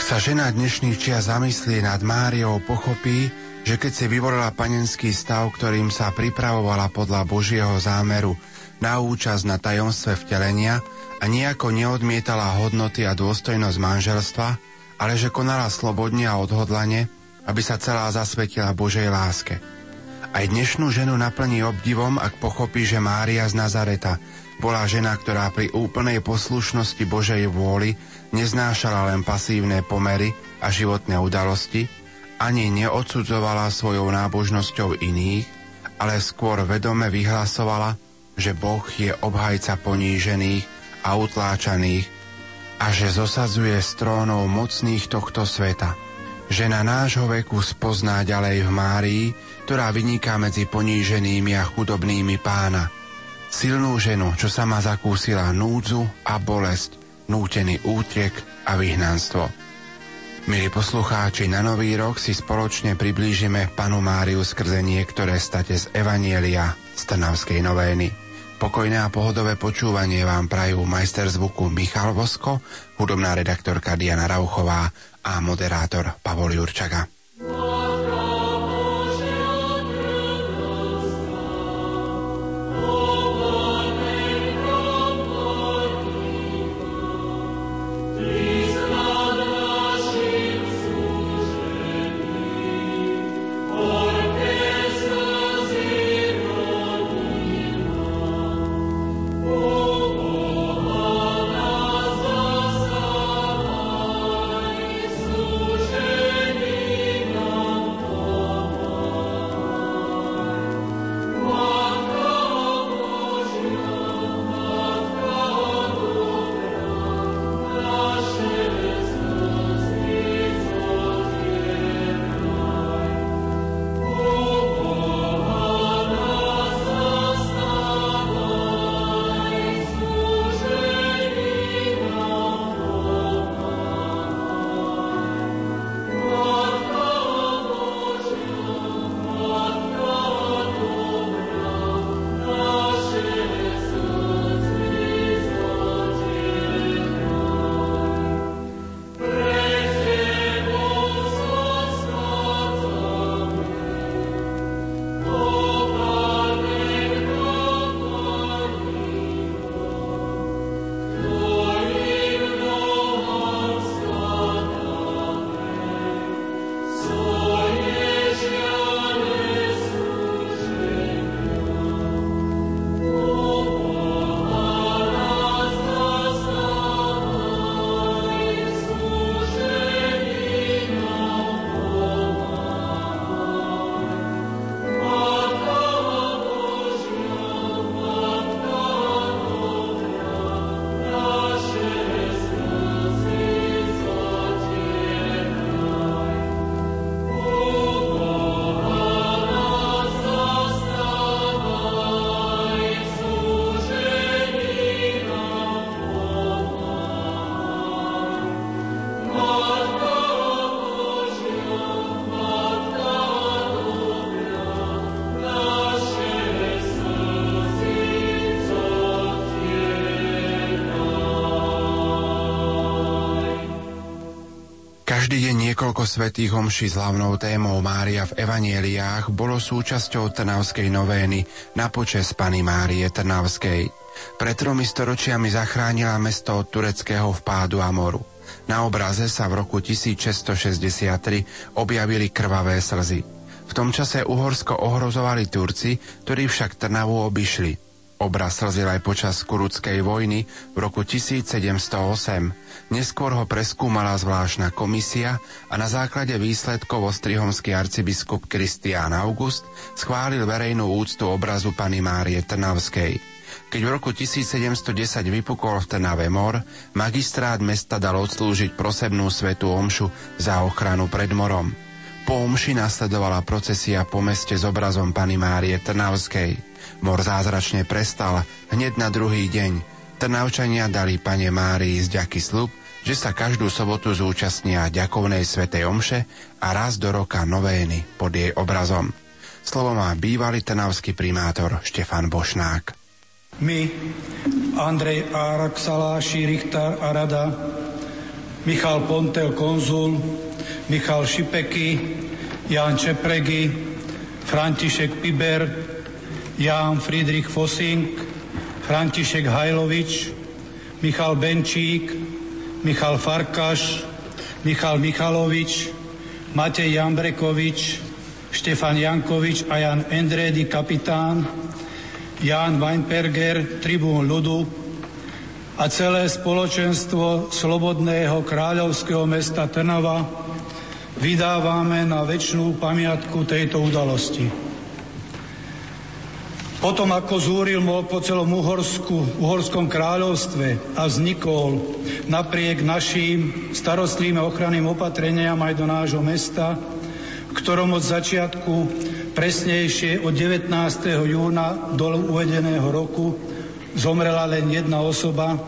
sa žena dnešných čia zamyslí nad Máriou, pochopí, že keď si vyvolila panenský stav, ktorým sa pripravovala podľa Božieho zámeru na účasť na tajomstve vtelenia a nejako neodmietala hodnoty a dôstojnosť manželstva, ale že konala slobodne a odhodlane, aby sa celá zasvetila Božej láske. Aj dnešnú ženu naplní obdivom, ak pochopí, že Mária z Nazareta bola žena, ktorá pri úplnej poslušnosti Božej vôli neznášala len pasívne pomery a životné udalosti, ani neodsudzovala svojou nábožnosťou iných, ale skôr vedome vyhlasovala, že Boh je obhajca ponížených a utláčaných a že zosadzuje z trónov mocných tohto sveta. Žena nášho veku spozná ďalej v Márii, ktorá vyniká medzi poníženými a chudobnými pána – Silnú ženu, čo sama zakúsila núdzu a bolesť, nútený útek a vyhnanstvo. Milí poslucháči, na Nový rok si spoločne priblížime panu Máriu skrze niektoré state z Evanielia z Trnavskej novény. Pokojné a pohodové počúvanie vám prajú majster zvuku Michal Vosko, hudobná redaktorka Diana Rauchová a moderátor Pavol Jurčaga. Každý deň niekoľko svetých homší s hlavnou témou Mária v Evanieliách bolo súčasťou Trnavskej novény na počes Pany Márie Trnavskej. Pred tromi storočiami zachránila mesto od tureckého vpádu a moru. Na obraze sa v roku 1663 objavili krvavé slzy. V tom čase Uhorsko ohrozovali Turci, ktorí však Trnavu obišli. Obraz slzil aj počas Kurudskej vojny v roku 1708. Neskôr ho preskúmala zvláštna komisia a na základe výsledkov ostrihomský arcibiskup Kristián August schválil verejnú úctu obrazu Pany Márie Trnavskej. Keď v roku 1710 vypukol v Trnave mor, magistrát mesta dal odslúžiť prosebnú svetú omšu za ochranu pred morom. Po omši nasledovala procesia po meste s obrazom Pany Márie Trnavskej. Mor zázračne prestal hneď na druhý deň. Trnavčania dali Pane Márii z ďaky slub, že sa každú sobotu zúčastnia ďakovnej svetej omše a raz do roka novény pod jej obrazom. Slovo má bývalý trnavský primátor Štefan Bošnák. My, Andrej Árak, Saláši, Richtar a Rada, Michal Pontel, konzul, Michal Šipeky, Jan Čepregy, František Piber, Jan Friedrich Fossing, František Hajlovič, Michal Benčík, Michal Farkaš, Michal Michalovič, Matej Jambrekovič, Štefan Jankovič a Jan Endredy, kapitán, Jan Weinberger, tribún ľudu a celé spoločenstvo Slobodného kráľovského mesta Trnava vydávame na väčšinu pamiatku tejto udalosti. Potom ako zúril mol po celom Uhorsku, Uhorskom kráľovstve a vznikol napriek našim starostlým a ochranným opatreniam aj do nášho mesta, v ktorom od začiatku presnejšie od 19. júna do uvedeného roku zomrela len jedna osoba.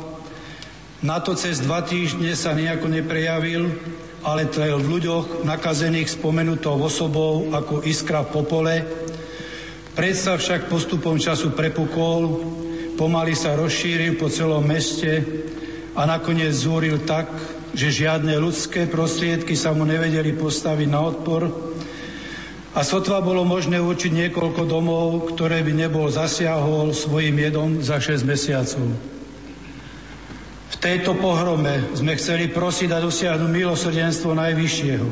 Na to cez dva týždne sa nejako neprejavil, ale trel v ľuďoch nakazených spomenutou osobou ako iskra v popole. Predsa však postupom času prepukol, pomaly sa rozšíril po celom meste a nakoniec zúril tak, že žiadne ľudské prostriedky sa mu nevedeli postaviť na odpor, a sotva bolo možné určiť niekoľko domov, ktoré by nebol zasiahol svojim jedom za 6 mesiacov. V tejto pohrome sme chceli prosiť a dosiahnuť milosrdenstvo Najvyššieho.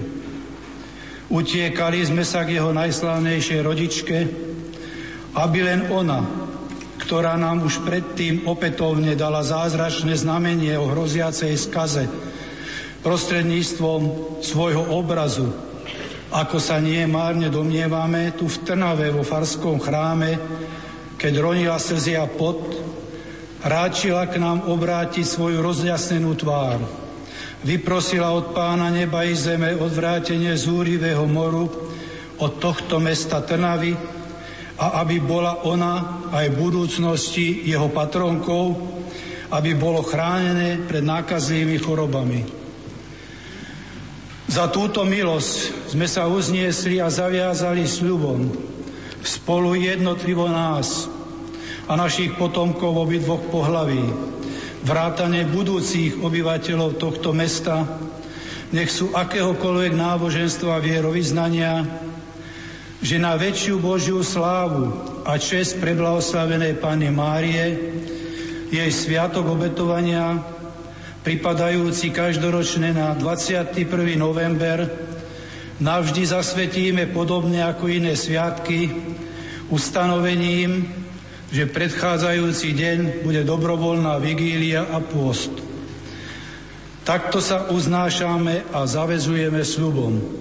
Utiekali sme sa k jeho najslávnejšej rodičke, aby len ona, ktorá nám už predtým opätovne dala zázračné znamenie o hroziacej skaze prostredníctvom svojho obrazu, ako sa nie márne domnievame, tu v Trnave vo Farskom chráme, keď ronila slzy a pot, ráčila k nám obrátiť svoju rozjasnenú tvár. Vyprosila od pána neba i zeme odvrátenie zúrivého moru od tohto mesta Trnavy a aby bola ona aj v budúcnosti jeho patronkou, aby bolo chránené pred nákazlivými chorobami. Za túto milosť sme sa uzniesli a zaviazali sľubom spolu jednotlivo nás a našich potomkov obidvoch pohlaví, vrátane budúcich obyvateľov tohto mesta, nech sú akéhokoľvek náboženstva a vierovýznania, že na väčšiu Božiu slávu a čest preblahoslavenej Pani Márie, jej sviatok obetovania pripadajúci každoročne na 21. november, navždy zasvetíme podobne ako iné sviatky ustanovením, že predchádzajúci deň bude dobrovoľná vigília a pôst. Takto sa uznášame a zavezujeme sľubom.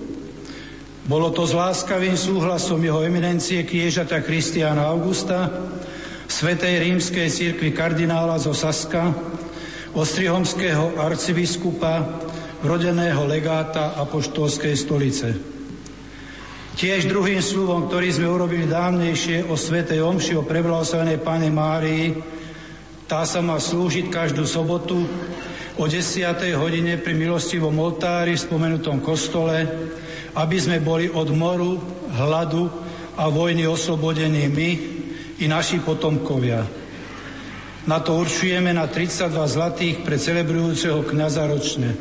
Bolo to s láskavým súhlasom jeho eminencie kniežata Kristiana Augusta, Svetej rímskej cirkvi kardinála zo Saska, ostrihomského arcibiskupa, rodeného legáta Apoštolskej stolice. Tiež druhým slúbom, ktorý sme urobili dávnejšie o Svetej Omši, o preblahoslavenej Pane Márii, tá sa má slúžiť každú sobotu o 10. hodine pri milostivom oltári v spomenutom kostole, aby sme boli od moru, hladu a vojny oslobodení my i naši potomkovia. Na to určujeme na 32 zlatých pre celebrujúceho kniaza ročne.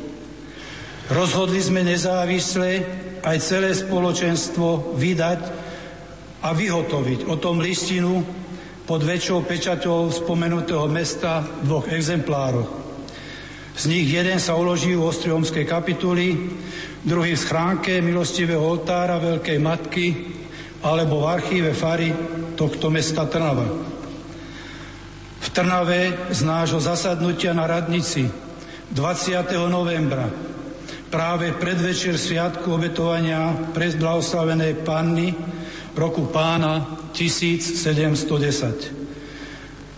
Rozhodli sme nezávisle aj celé spoločenstvo vydať a vyhotoviť o tom listinu pod väčšou pečaťou spomenutého mesta v dvoch exemplároch. Z nich jeden sa uloží v Ostriomskej kapituli, druhý v schránke milostivého oltára Veľkej Matky alebo v archíve Fary tohto mesta Trnava. V Trnave z nášho zasadnutia na radnici 20. novembra práve predvečer sviatku obetovania pre blahoslavenej panny roku pána 1710.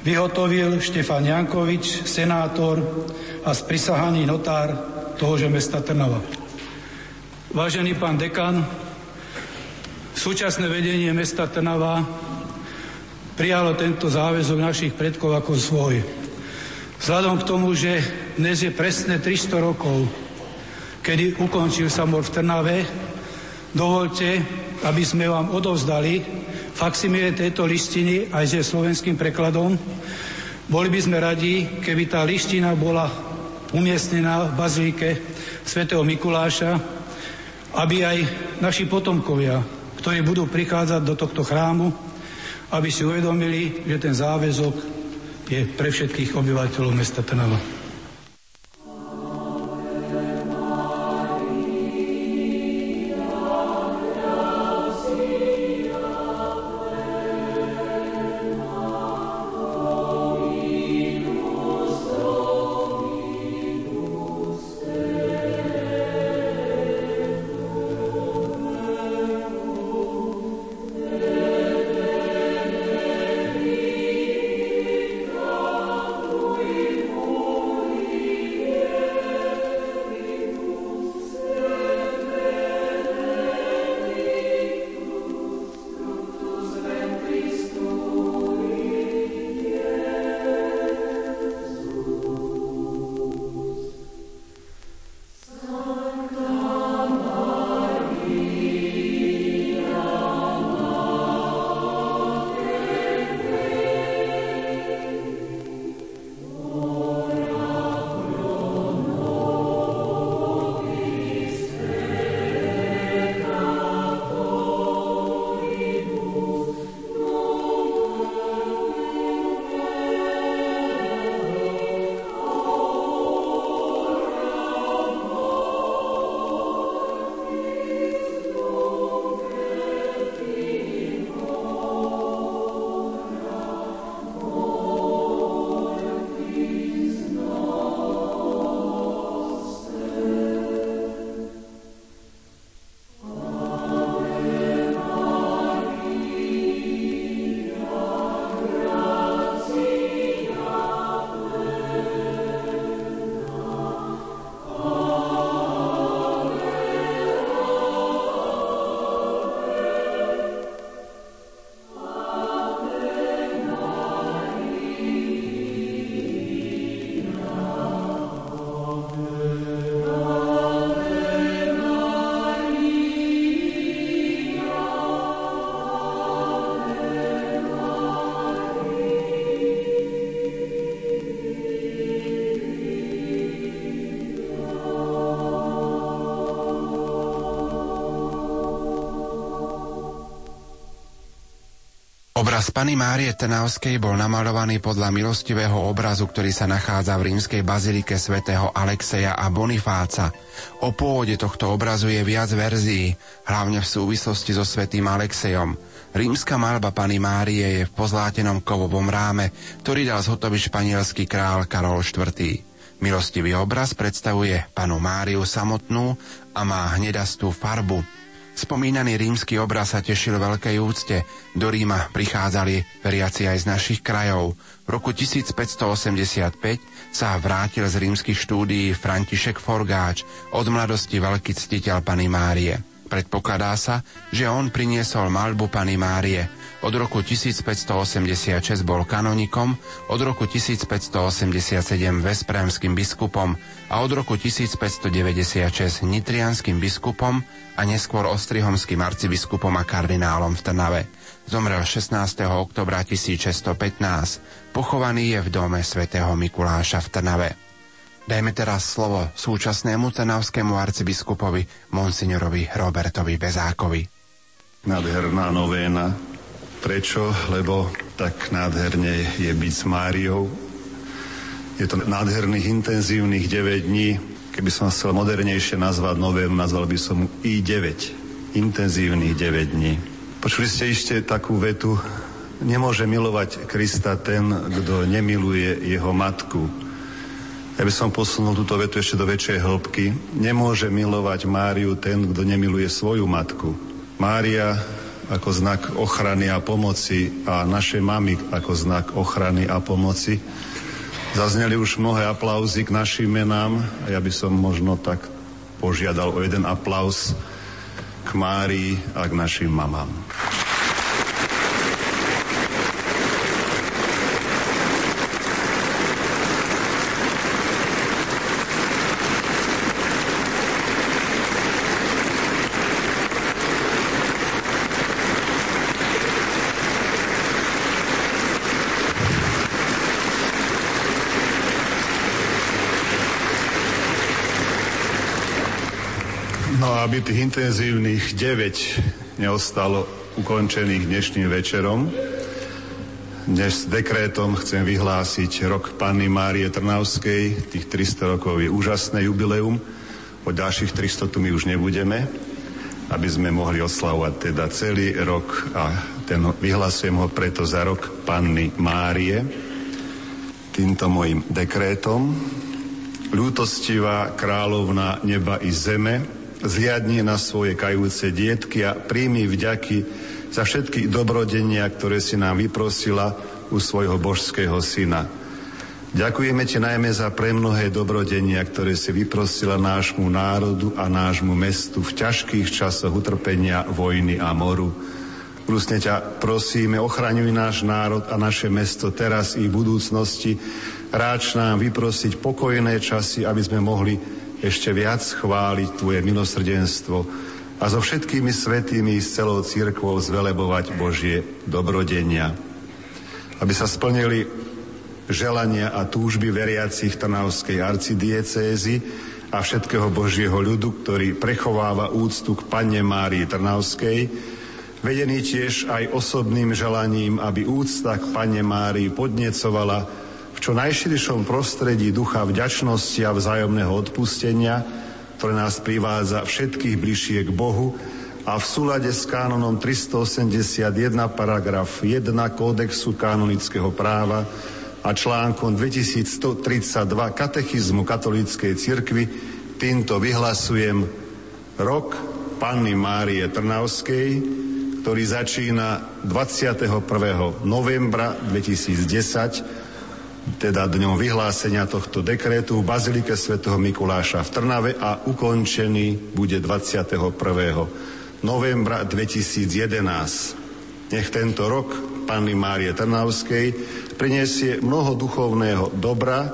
Vyhotovil Štefan Jankovič, senátor a sprisahaný notár tohože mesta Trnava. Vážený pán dekan, Súčasné vedenie mesta Trnava prijalo tento záväzok našich predkov ako svoj. Vzhľadom k tomu, že dnes je presne 300 rokov, kedy ukončil sa mor v Trnave, dovolte, aby sme vám odovzdali faksimile tejto listiny aj so slovenským prekladom. Boli by sme radi, keby tá listina bola umiestnená v bazíke svätého Mikuláša, aby aj naši potomkovia, ktorí budú prichádzať do tohto chrámu, aby si uvedomili, že ten záväzok je pre všetkých obyvateľov mesta Trnava. Obraz Pany Márie Trnavskej bol namalovaný podľa milostivého obrazu, ktorý sa nachádza v rímskej bazilike svätého Alexeja a Bonifáca. O pôvode tohto obrazu je viac verzií, hlavne v súvislosti so svätým Alexejom. Rímska malba Pany Márie je v pozlátenom kovovom ráme, ktorý dal zhotoviť španielský král Karol IV. Milostivý obraz predstavuje panu Máriu samotnú a má hnedastú farbu. Spomínaný rímsky obraz sa tešil veľkej úcte. Do Ríma prichádzali veriaci aj z našich krajov. V roku 1585 sa vrátil z rímskych štúdií František Forgáč, od mladosti veľký ctiteľ Pany Márie. Predpokladá sa, že on priniesol malbu Pany Márie – od roku 1586 bol kanonikom, od roku 1587 vespremským biskupom a od roku 1596 nitrianským biskupom a neskôr ostrihomským arcibiskupom a kardinálom v Trnave. Zomrel 16. oktobra 1615. Pochovaný je v dome svätého Mikuláša v Trnave. Dajme teraz slovo súčasnému trnavskému arcibiskupovi monsignorovi Robertovi Bezákovi. Nádherná novéna Prečo? Lebo tak nádherne je byť s Máriou. Je to nádherných, intenzívnych 9 dní. Keby som chcel modernejšie nazvať novému, nazval by som I9. Intenzívnych 9 dní. Počuli ste ešte takú vetu, nemôže milovať Krista ten, kto nemiluje jeho matku. Ja by som posunul túto vetu ešte do väčšej hĺbky. Nemôže milovať Máriu ten, kto nemiluje svoju matku. Mária ako znak ochrany a pomoci a naše mamy ako znak ochrany a pomoci. Zazneli už mnohé aplauzy k našim menám a ja by som možno tak požiadal o jeden aplaus k Márii a k našim mamám. Aby tých intenzívnych 9 neostalo ukončených dnešným večerom. Dnes s dekrétom chcem vyhlásiť rok Panny Márie Trnavskej. Tých 300 rokov je úžasné jubileum. Po ďalších 300 tu my už nebudeme, aby sme mohli oslavovať teda celý rok a ten, vyhlasujem ho preto za rok Panny Márie. Týmto mojim dekrétom ľútostivá kráľovna neba i zeme, zliadni na svoje kajúce dietky a príjmi vďaky za všetky dobrodenia, ktoré si nám vyprosila u svojho božského syna. Ďakujeme ti najmä za premnohé dobrodenia, ktoré si vyprosila nášmu národu a nášmu mestu v ťažkých časoch utrpenia, vojny a moru. Prúsne ťa prosíme, ochraňuj náš národ a naše mesto teraz i v budúcnosti. Ráč nám vyprosiť pokojné časy, aby sme mohli ešte viac chváliť Tvoje milosrdenstvo a so všetkými svetými s celou církvou zvelebovať Božie dobrodenia. Aby sa splnili želania a túžby veriacich Trnavskej arcidiecézy a všetkého Božieho ľudu, ktorý prechováva úctu k Panne Márii Trnavskej, vedený tiež aj osobným želaním, aby úcta k Panne Márii podnecovala čo najširšom prostredí ducha vďačnosti a vzájomného odpustenia, ktoré nás privádza všetkých bližšie k Bohu a v súlade s kánonom 381 paragraf 1 kódexu kanonického práva a článkom 2132 katechizmu katolíckej cirkvi týmto vyhlasujem rok Panny Márie Trnavskej, ktorý začína 21. novembra 2010 teda dňom vyhlásenia tohto dekrétu v Bazilike svätého Mikuláša v Trnave a ukončený bude 21. novembra 2011. Nech tento rok Panny Márie Trnavskej prinesie mnoho duchovného dobra,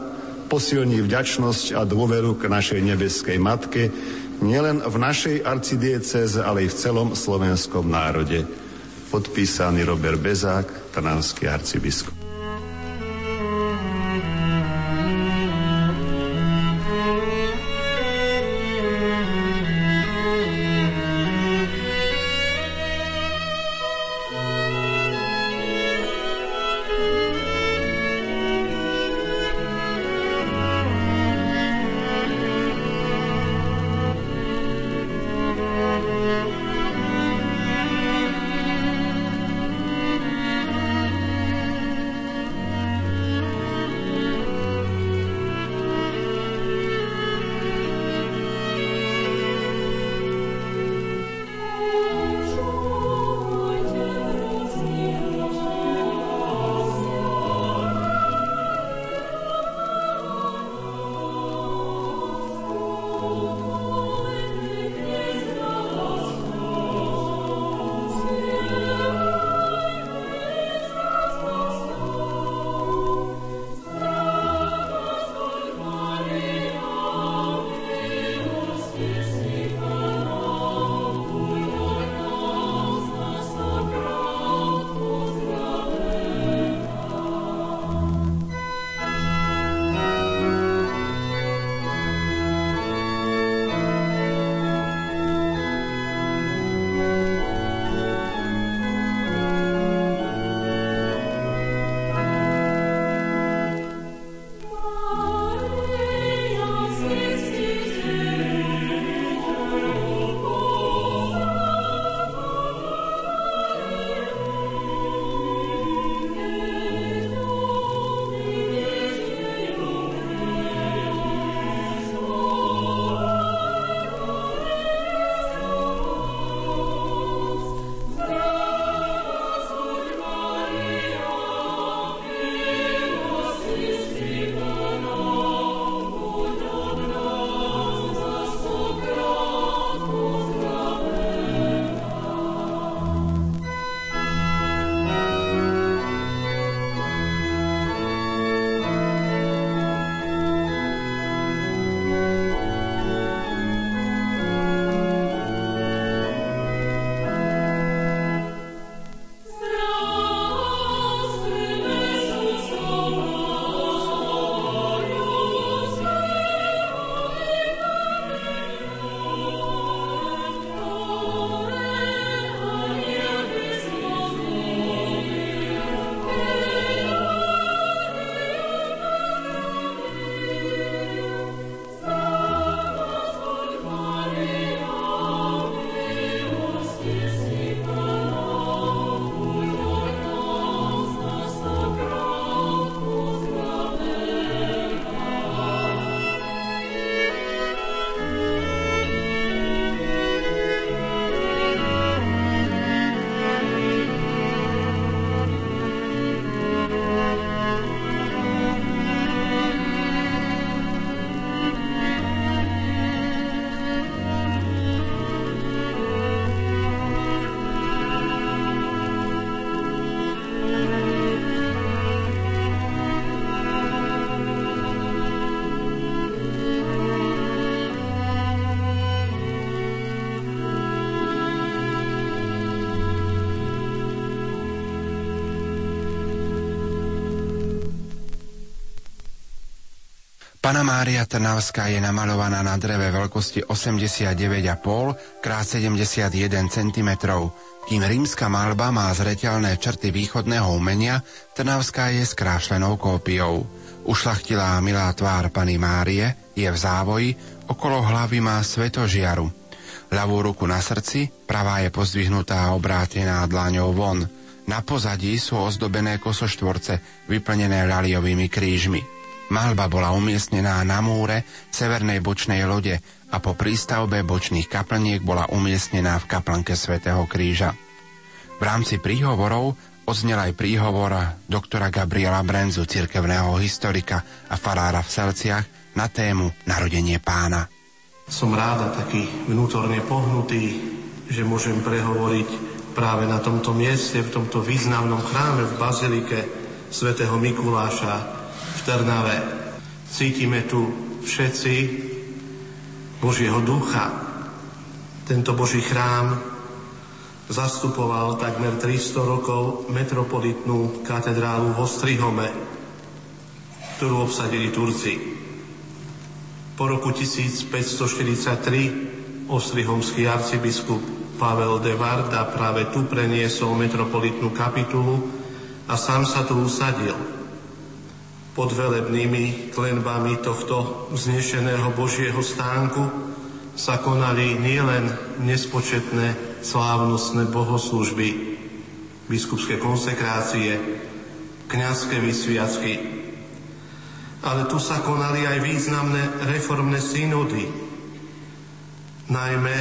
posilní vďačnosť a dôveru k našej nebeskej matke, nielen v našej arcidieceze, ale i v celom slovenskom národe. Podpísaný Robert Bezák, trnavský arcibiskup. Pana Mária Trnavská je namalovaná na dreve veľkosti 89,5 x 71 cm. Kým rímska malba má zreteľné črty východného umenia, Trnavská je skrášlenou kópiou. Ušlachtilá milá tvár Pany Márie je v závoji, okolo hlavy má svetožiaru. Ľavú ruku na srdci, pravá je pozdvihnutá a obrátená dlaňou von. Na pozadí sú ozdobené kosoštvorce, vyplnené ľaliovými krížmi. Malba bola umiestnená na múre severnej bočnej lode a po prístavbe bočných kaplniek bola umiestnená v kaplnke svätého Kríža. V rámci príhovorov odznel aj príhovor doktora Gabriela Brenzu, cirkevného historika a farára v Selciach na tému Narodenie pána. Som rád a taký vnútorne pohnutý, že môžem prehovoriť práve na tomto mieste, v tomto významnom chráme v Bazilike svätého Mikuláša Trnave. Cítime tu všetci Božieho ducha. Tento Boží chrám zastupoval takmer 300 rokov metropolitnú katedrálu v Ostrihome, ktorú obsadili Turci. Po roku 1543 ostrihomský arcibiskup Pavel de Varda práve tu preniesol metropolitnú kapitulu a sám sa tu usadil pod velebnými klenbami tohto vznešeného Božieho stánku sa konali nielen nespočetné slávnostné bohoslužby, biskupské konsekrácie, kňazské vysviacky, ale tu sa konali aj významné reformné synody, najmä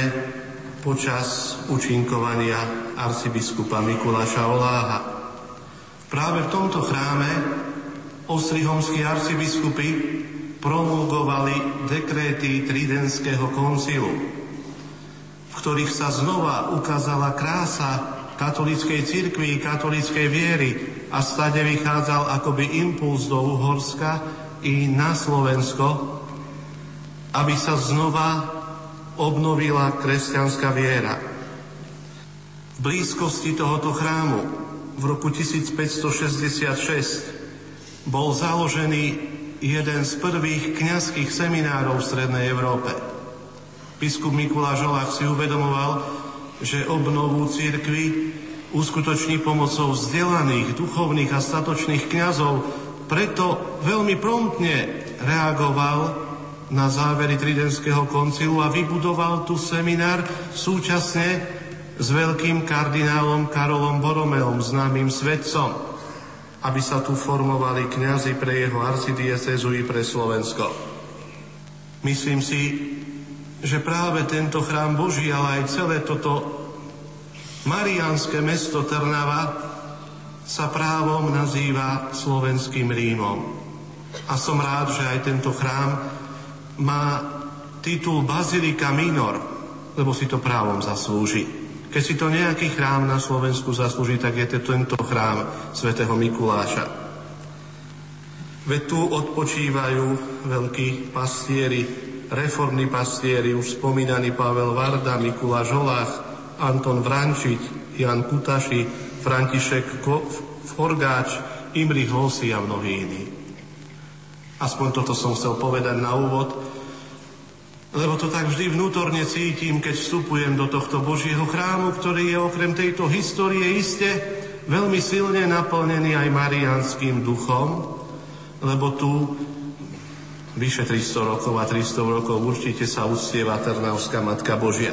počas učinkovania arcibiskupa Mikuláša Oláha. Práve v tomto chráme ostrihomskí arcibiskupy promulgovali dekréty Tridenského koncilu, v ktorých sa znova ukázala krása katolíckej cirkvi, katolíckej viery a stade vychádzal akoby impuls do Uhorska i na Slovensko, aby sa znova obnovila kresťanská viera. V blízkosti tohoto chrámu v roku 1566 bol založený jeden z prvých kňazských seminárov v Strednej Európe. Biskup Mikuláš Žolách si uvedomoval, že obnovu církvy uskutoční pomocou vzdelaných, duchovných a statočných kňazov, preto veľmi promptne reagoval na závery Tridenského koncilu a vybudoval tu seminár súčasne s veľkým kardinálom Karolom Boromeom, známym svetcom aby sa tu formovali kňazi pre jeho arcidiecezu i pre Slovensko. Myslím si, že práve tento chrám Boží, ale aj celé toto mariánske mesto Trnava sa právom nazýva slovenským Rímom. A som rád, že aj tento chrám má titul Bazilika Minor, lebo si to právom zaslúži. Keď si to nejaký chrám na Slovensku zaslúži, tak je to tento chrám svätého Mikuláša. Veď tu odpočívajú veľkí pastieri, reformní pastieri, už spomínaný Pavel Varda, Mikuláš Holách, Anton Vrančiť, Jan Kutaši, František Forgáč, Imrich Hosi a mnohí iní. Aspoň toto som chcel povedať na úvod, lebo to tak vždy vnútorne cítim, keď vstupujem do tohto Božieho chrámu, ktorý je okrem tejto histórie iste veľmi silne naplnený aj marianským duchom, lebo tu vyše 300 rokov a 300 rokov určite sa uctieva Trnavská Matka Božia.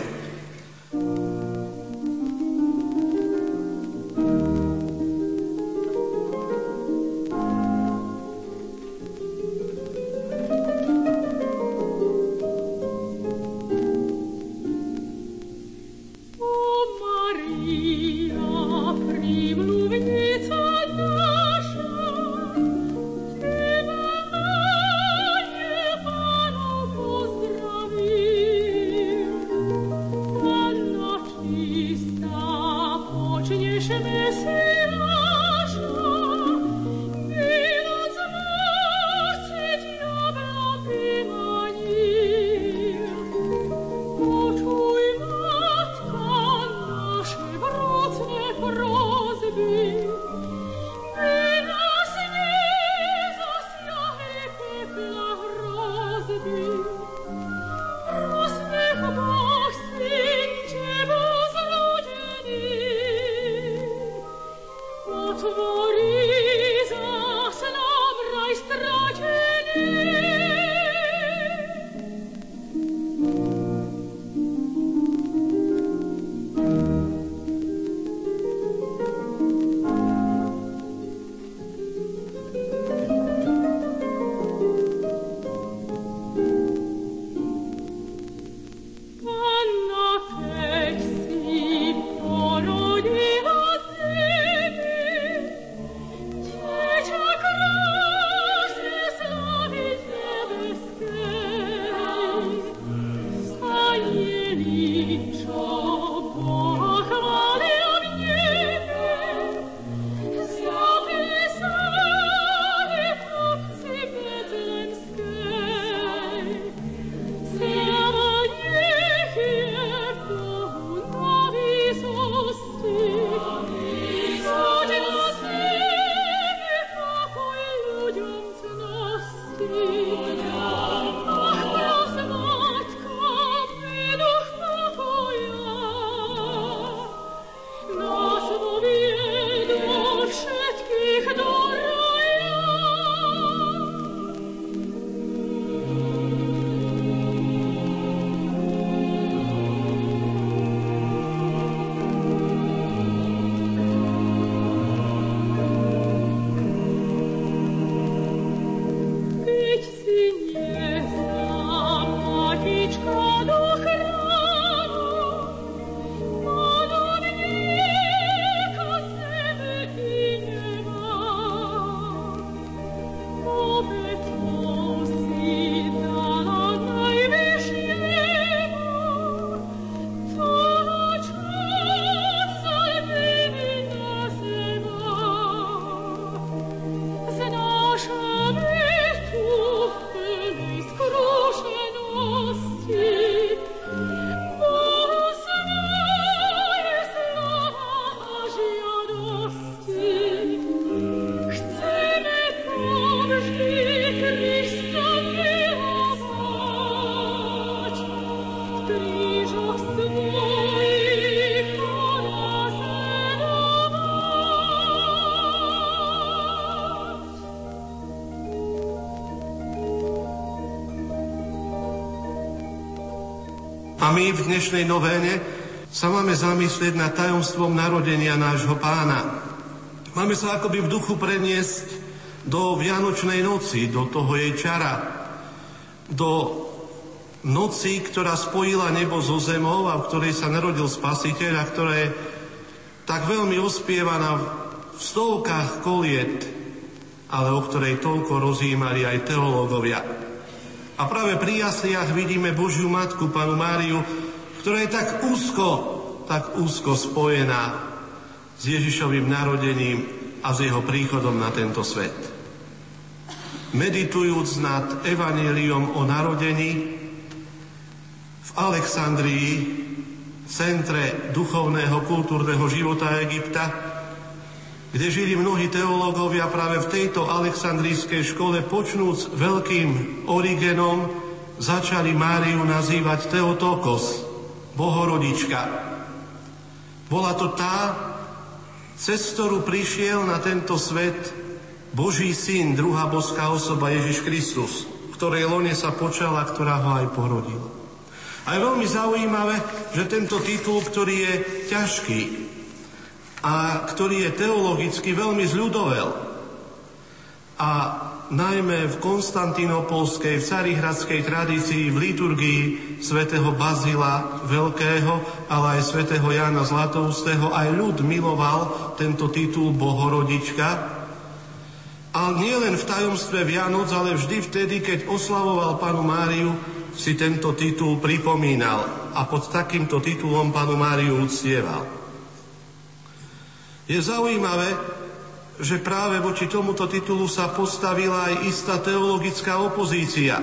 My v dnešnej novéne sa máme zamyslieť nad tajomstvom narodenia nášho pána. Máme sa akoby v duchu preniesť do Vianočnej noci, do toho jej čara, do noci, ktorá spojila nebo so zemou a v ktorej sa narodil Spasiteľ a ktorá je tak veľmi ospievaná v stovkách koliet, ale o ktorej toľko rozjímali aj teológovia. A práve pri jasliach vidíme Božiu Matku, Panu Máriu, ktorá je tak úzko, tak úzko spojená s Ježišovým narodením a s jeho príchodom na tento svet. Meditujúc nad evaníliom o narodení v Alexandrii, centre duchovného kultúrneho života Egypta, kde žili mnohí teológovia práve v tejto aleksandrijskej škole, počnúc veľkým Origenom, začali Máriu nazývať Teotokos, Bohorodička. Bola to tá, cez ktorú prišiel na tento svet Boží syn, druhá boská osoba Ježiš Kristus, ktorej lone sa počala, ktorá ho aj porodil. A je veľmi zaujímavé, že tento titul, ktorý je ťažký, a ktorý je teologicky veľmi zľudovel. A najmä v konstantinopolskej, v carihradskej tradícii, v liturgii svätého Bazila Veľkého, ale aj svätého Jána Zlatoustého, aj ľud miloval tento titul Bohorodička. A nie len v tajomstve Vianoc, ale vždy vtedy, keď oslavoval panu Máriu, si tento titul pripomínal a pod takýmto titulom panu Máriu uctieval. Je zaujímavé, že práve voči tomuto titulu sa postavila aj istá teologická opozícia,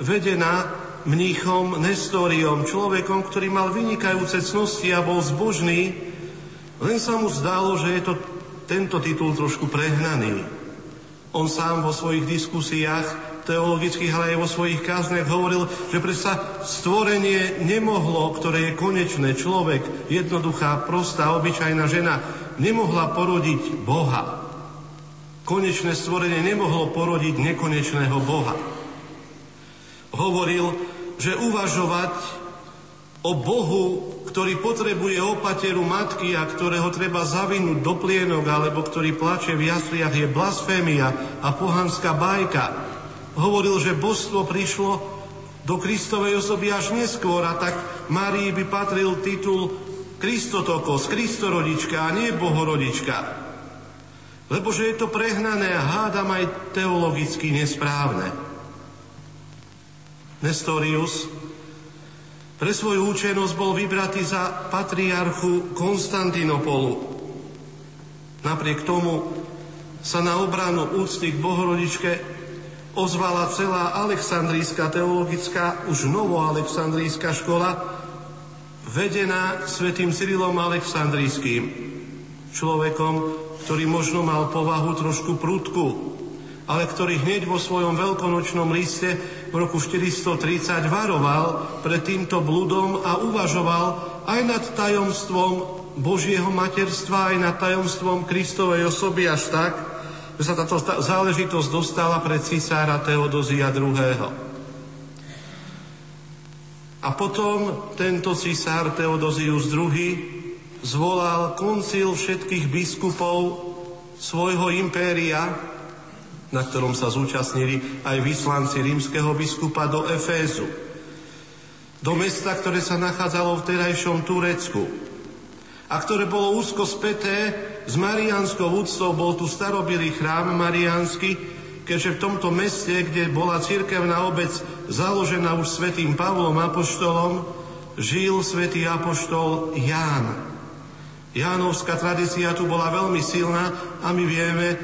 vedená mníchom Nestoriom, človekom, ktorý mal vynikajúce cnosti a bol zbožný, len sa mu zdalo, že je to tento titul trošku prehnaný. On sám vo svojich diskusiách teologických, ale aj vo svojich kázniach hovoril, že predsa stvorenie nemohlo, ktoré je konečné, človek, jednoduchá, prostá, obyčajná žena, nemohla porodiť Boha. Konečné stvorenie nemohlo porodiť nekonečného Boha. Hovoril, že uvažovať o Bohu, ktorý potrebuje opateru matky a ktorého treba zavinúť do plienok, alebo ktorý plače v jasliach, je blasfémia a pohanská bajka. Hovoril, že božstvo prišlo do Kristovej osoby až neskôr a tak Márii by patril titul Kristotokos, Kristorodička a nie Bohorodička. Lebo že je to prehnané a hádam aj teologicky nesprávne. Nestorius pre svoju účenosť bol vybratý za patriarchu Konstantinopolu. Napriek tomu sa na obranu úcty k Bohorodičke ozvala celá Aleksandrijská teologická, už novoaleksandrijská škola, vedená svetým Cyrilom Aleksandrijským, človekom, ktorý možno mal povahu trošku prudku, ale ktorý hneď vo svojom veľkonočnom liste v roku 430 varoval pred týmto bludom a uvažoval aj nad tajomstvom Božieho materstva, aj nad tajomstvom Kristovej osoby až tak, že sa táto záležitosť dostala pred cisára Teodozia II. A potom tento cisár Teodozius II zvolal koncil všetkých biskupov svojho impéria, na ktorom sa zúčastnili aj vyslanci rímskeho biskupa do Efézu, do mesta, ktoré sa nachádzalo v terajšom Turecku a ktoré bolo úzko späté s marianskou úctou. Bol tu starobilý chrám mariánsky, keďže v tomto meste, kde bola cirkevná obec založená už svätým Pavlom Apoštolom, žil svätý Apoštol Ján. Jánovská tradícia tu bola veľmi silná a my vieme,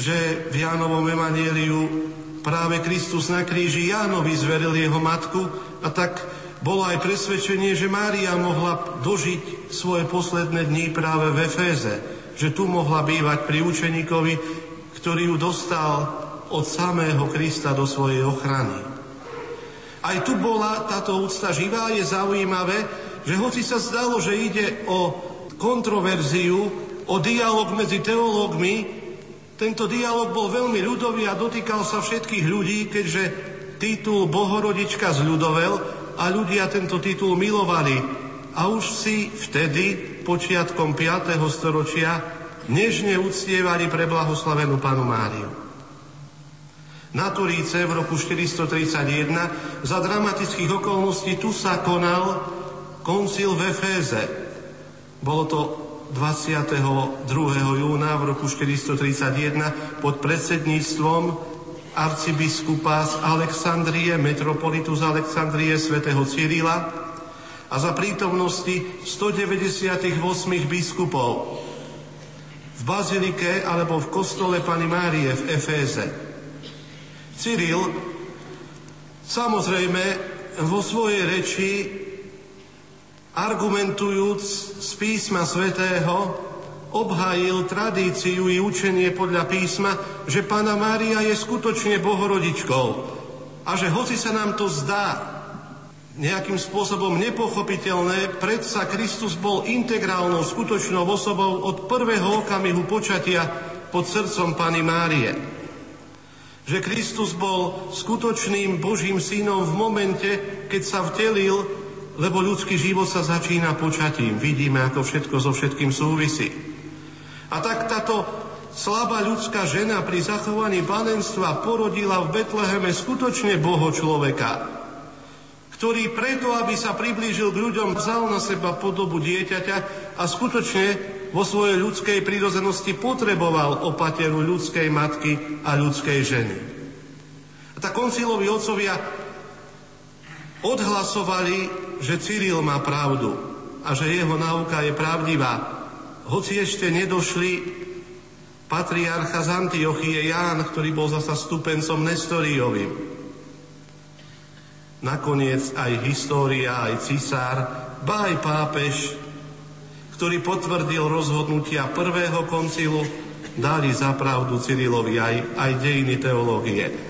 že v Jánovom evanieliu práve Kristus na kríži Jánovi zveril jeho matku a tak bolo aj presvedčenie, že Mária mohla dožiť svoje posledné dni práve v Eféze, že tu mohla bývať pri učeníkovi, ktorý ju dostal od samého Krista do svojej ochrany. Aj tu bola táto úcta živá, je zaujímavé, že hoci sa zdalo, že ide o kontroverziu, o dialog medzi teológmi, tento dialog bol veľmi ľudový a dotýkal sa všetkých ľudí, keďže titul Bohorodička z ľudovel, a ľudia tento titul milovali a už si vtedy, počiatkom 5. storočia, nežne uctievali pre blahoslavenú panu Máriu. Na Turíce v roku 431 za dramatických okolností tu sa konal koncil v Eféze. Bolo to 22. júna v roku 431 pod predsedníctvom arcibiskupa z Alexandrie, metropolitu z Alexandrie, svätého Cyrila a za prítomnosti 198 biskupov v bazilike alebo v kostole Pany Márie v Eféze. Cyril samozrejme vo svojej reči argumentujúc z písma svätého, obhájil tradíciu i učenie podľa písma, že Pána Mária je skutočne bohorodičkou a že hoci sa nám to zdá nejakým spôsobom nepochopiteľné, predsa Kristus bol integrálnou skutočnou osobou od prvého okamihu počatia pod srdcom Pany Márie. Že Kristus bol skutočným Božím synom v momente, keď sa vtelil lebo ľudský život sa začína počatím. Vidíme, ako všetko so všetkým súvisí. A tak táto slabá ľudská žena pri zachovaní panenstva porodila v Betleheme skutočne Boho človeka, ktorý preto, aby sa priblížil k ľuďom, vzal na seba podobu dieťaťa a skutočne vo svojej ľudskej prírodzenosti potreboval opateru ľudskej matky a ľudskej ženy. A tak konciloví otcovia odhlasovali že Cyril má pravdu a že jeho náuka je pravdivá. Hoci ešte nedošli patriarcha z Antiochie Ján, ktorý bol zasa stupencom Nestoriovým. Nakoniec aj história, aj cisár, ba aj pápež, ktorý potvrdil rozhodnutia prvého koncilu, dali za pravdu Cyrilovi aj, aj dejiny teológie.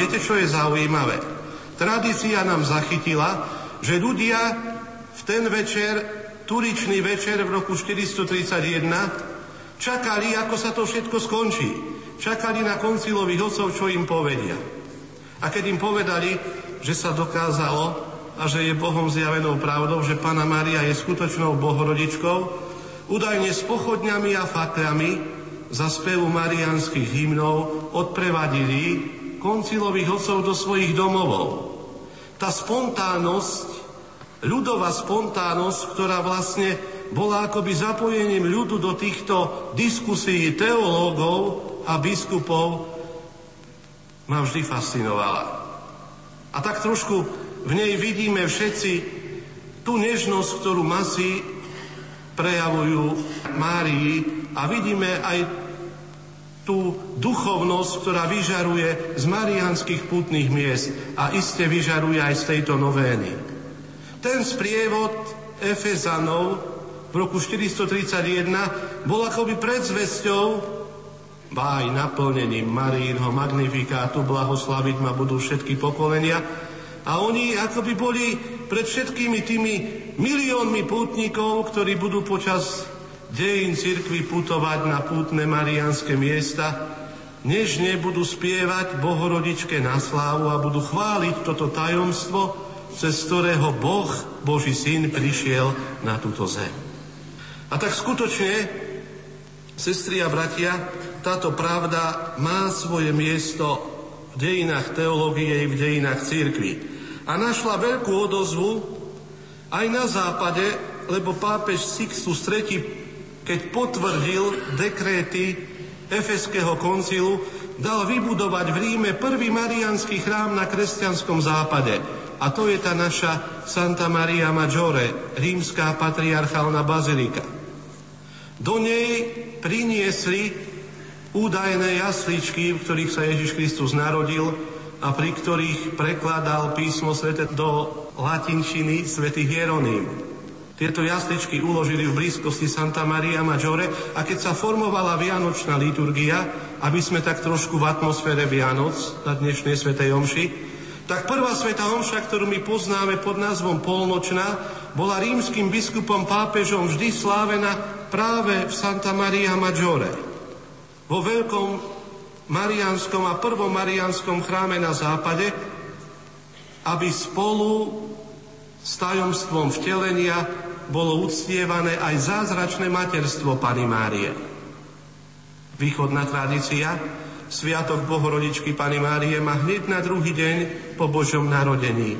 Viete, čo je zaujímavé? Tradícia nám zachytila, že ľudia v ten večer, turičný večer v roku 431, čakali, ako sa to všetko skončí. Čakali na koncilových otcov, čo im povedia. A keď im povedali, že sa dokázalo a že je Bohom zjavenou pravdou, že Pana Maria je skutočnou bohorodičkou, údajne s pochodňami a faklami za spevu marianských hymnov odprevadili koncilových otcov do svojich domovov. Tá spontánnosť, ľudová spontánnosť, ktorá vlastne bola akoby zapojením ľudu do týchto diskusí teológov a biskupov, ma vždy fascinovala. A tak trošku v nej vidíme všetci tú nežnosť, ktorú masy prejavujú Márii a vidíme aj duchovnosť, ktorá vyžaruje z marianských putných miest a iste vyžaruje aj z tejto novény. Ten sprievod Efezanov v roku 431 bol akoby predzvesťou ba aj naplnením Marínho magnifikátu, blahoslaviť ma budú všetky pokolenia. A oni akoby boli pred všetkými tými miliónmi pútnikov, ktorí budú počas dejín cirkvi putovať na pútne marianské miesta, nežne budú spievať Bohorodičke na slávu a budú chváliť toto tajomstvo, cez ktorého Boh, Boží syn, prišiel na túto zem. A tak skutočne, sestri a bratia, táto pravda má svoje miesto v dejinách teológie i v dejinách církvy. A našla veľkú odozvu aj na západe, lebo pápež Sixtus III, keď potvrdil dekréty Efeského koncilu, dal vybudovať v Ríme prvý marianský chrám na kresťanskom západe. A to je tá naša Santa Maria Maggiore, rímska patriarchálna bazilika. Do nej priniesli údajné jasličky, v ktorých sa Ježiš Kristus narodil a pri ktorých prekladal písmo svete do latinčiny svätý Hieronym. Tieto jasličky uložili v blízkosti Santa Maria Maggiore a keď sa formovala Vianočná liturgia, aby sme tak trošku v atmosfére Vianoc na dnešnej Svetej Omši, tak prvá Sveta Omša, ktorú my poznáme pod názvom Polnočná, bola rímským biskupom pápežom vždy slávená práve v Santa Maria Maggiore. Vo veľkom marianskom a prvom marianskom chráme na západe, aby spolu s tajomstvom vtelenia bolo uctievané aj zázračné materstvo Pany Márie. Východná tradícia, Sviatok Bohorodičky Pany Márie má hneď na druhý deň po Božom narodení.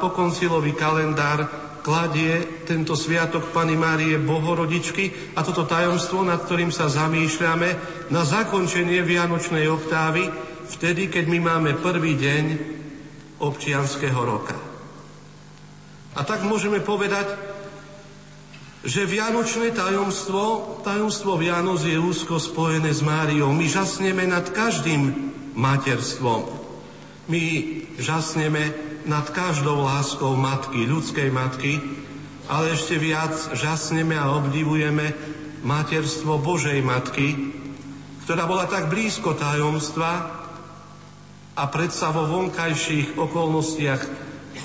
Po koncilový kalendár kladie tento sviatok Pany Márie Bohorodičky a toto tajomstvo, nad ktorým sa zamýšľame, na zakončenie Vianočnej oktávy, vtedy, keď my máme prvý deň občianského roka. A tak môžeme povedať, že Vianočné tajomstvo, tajomstvo Vianoc je úzko spojené s Máriou. My žasneme nad každým materstvom. My žasneme nad každou láskou matky, ľudskej matky, ale ešte viac žasneme a obdivujeme materstvo Božej matky, ktorá bola tak blízko tajomstva a predsa vo vonkajších okolnostiach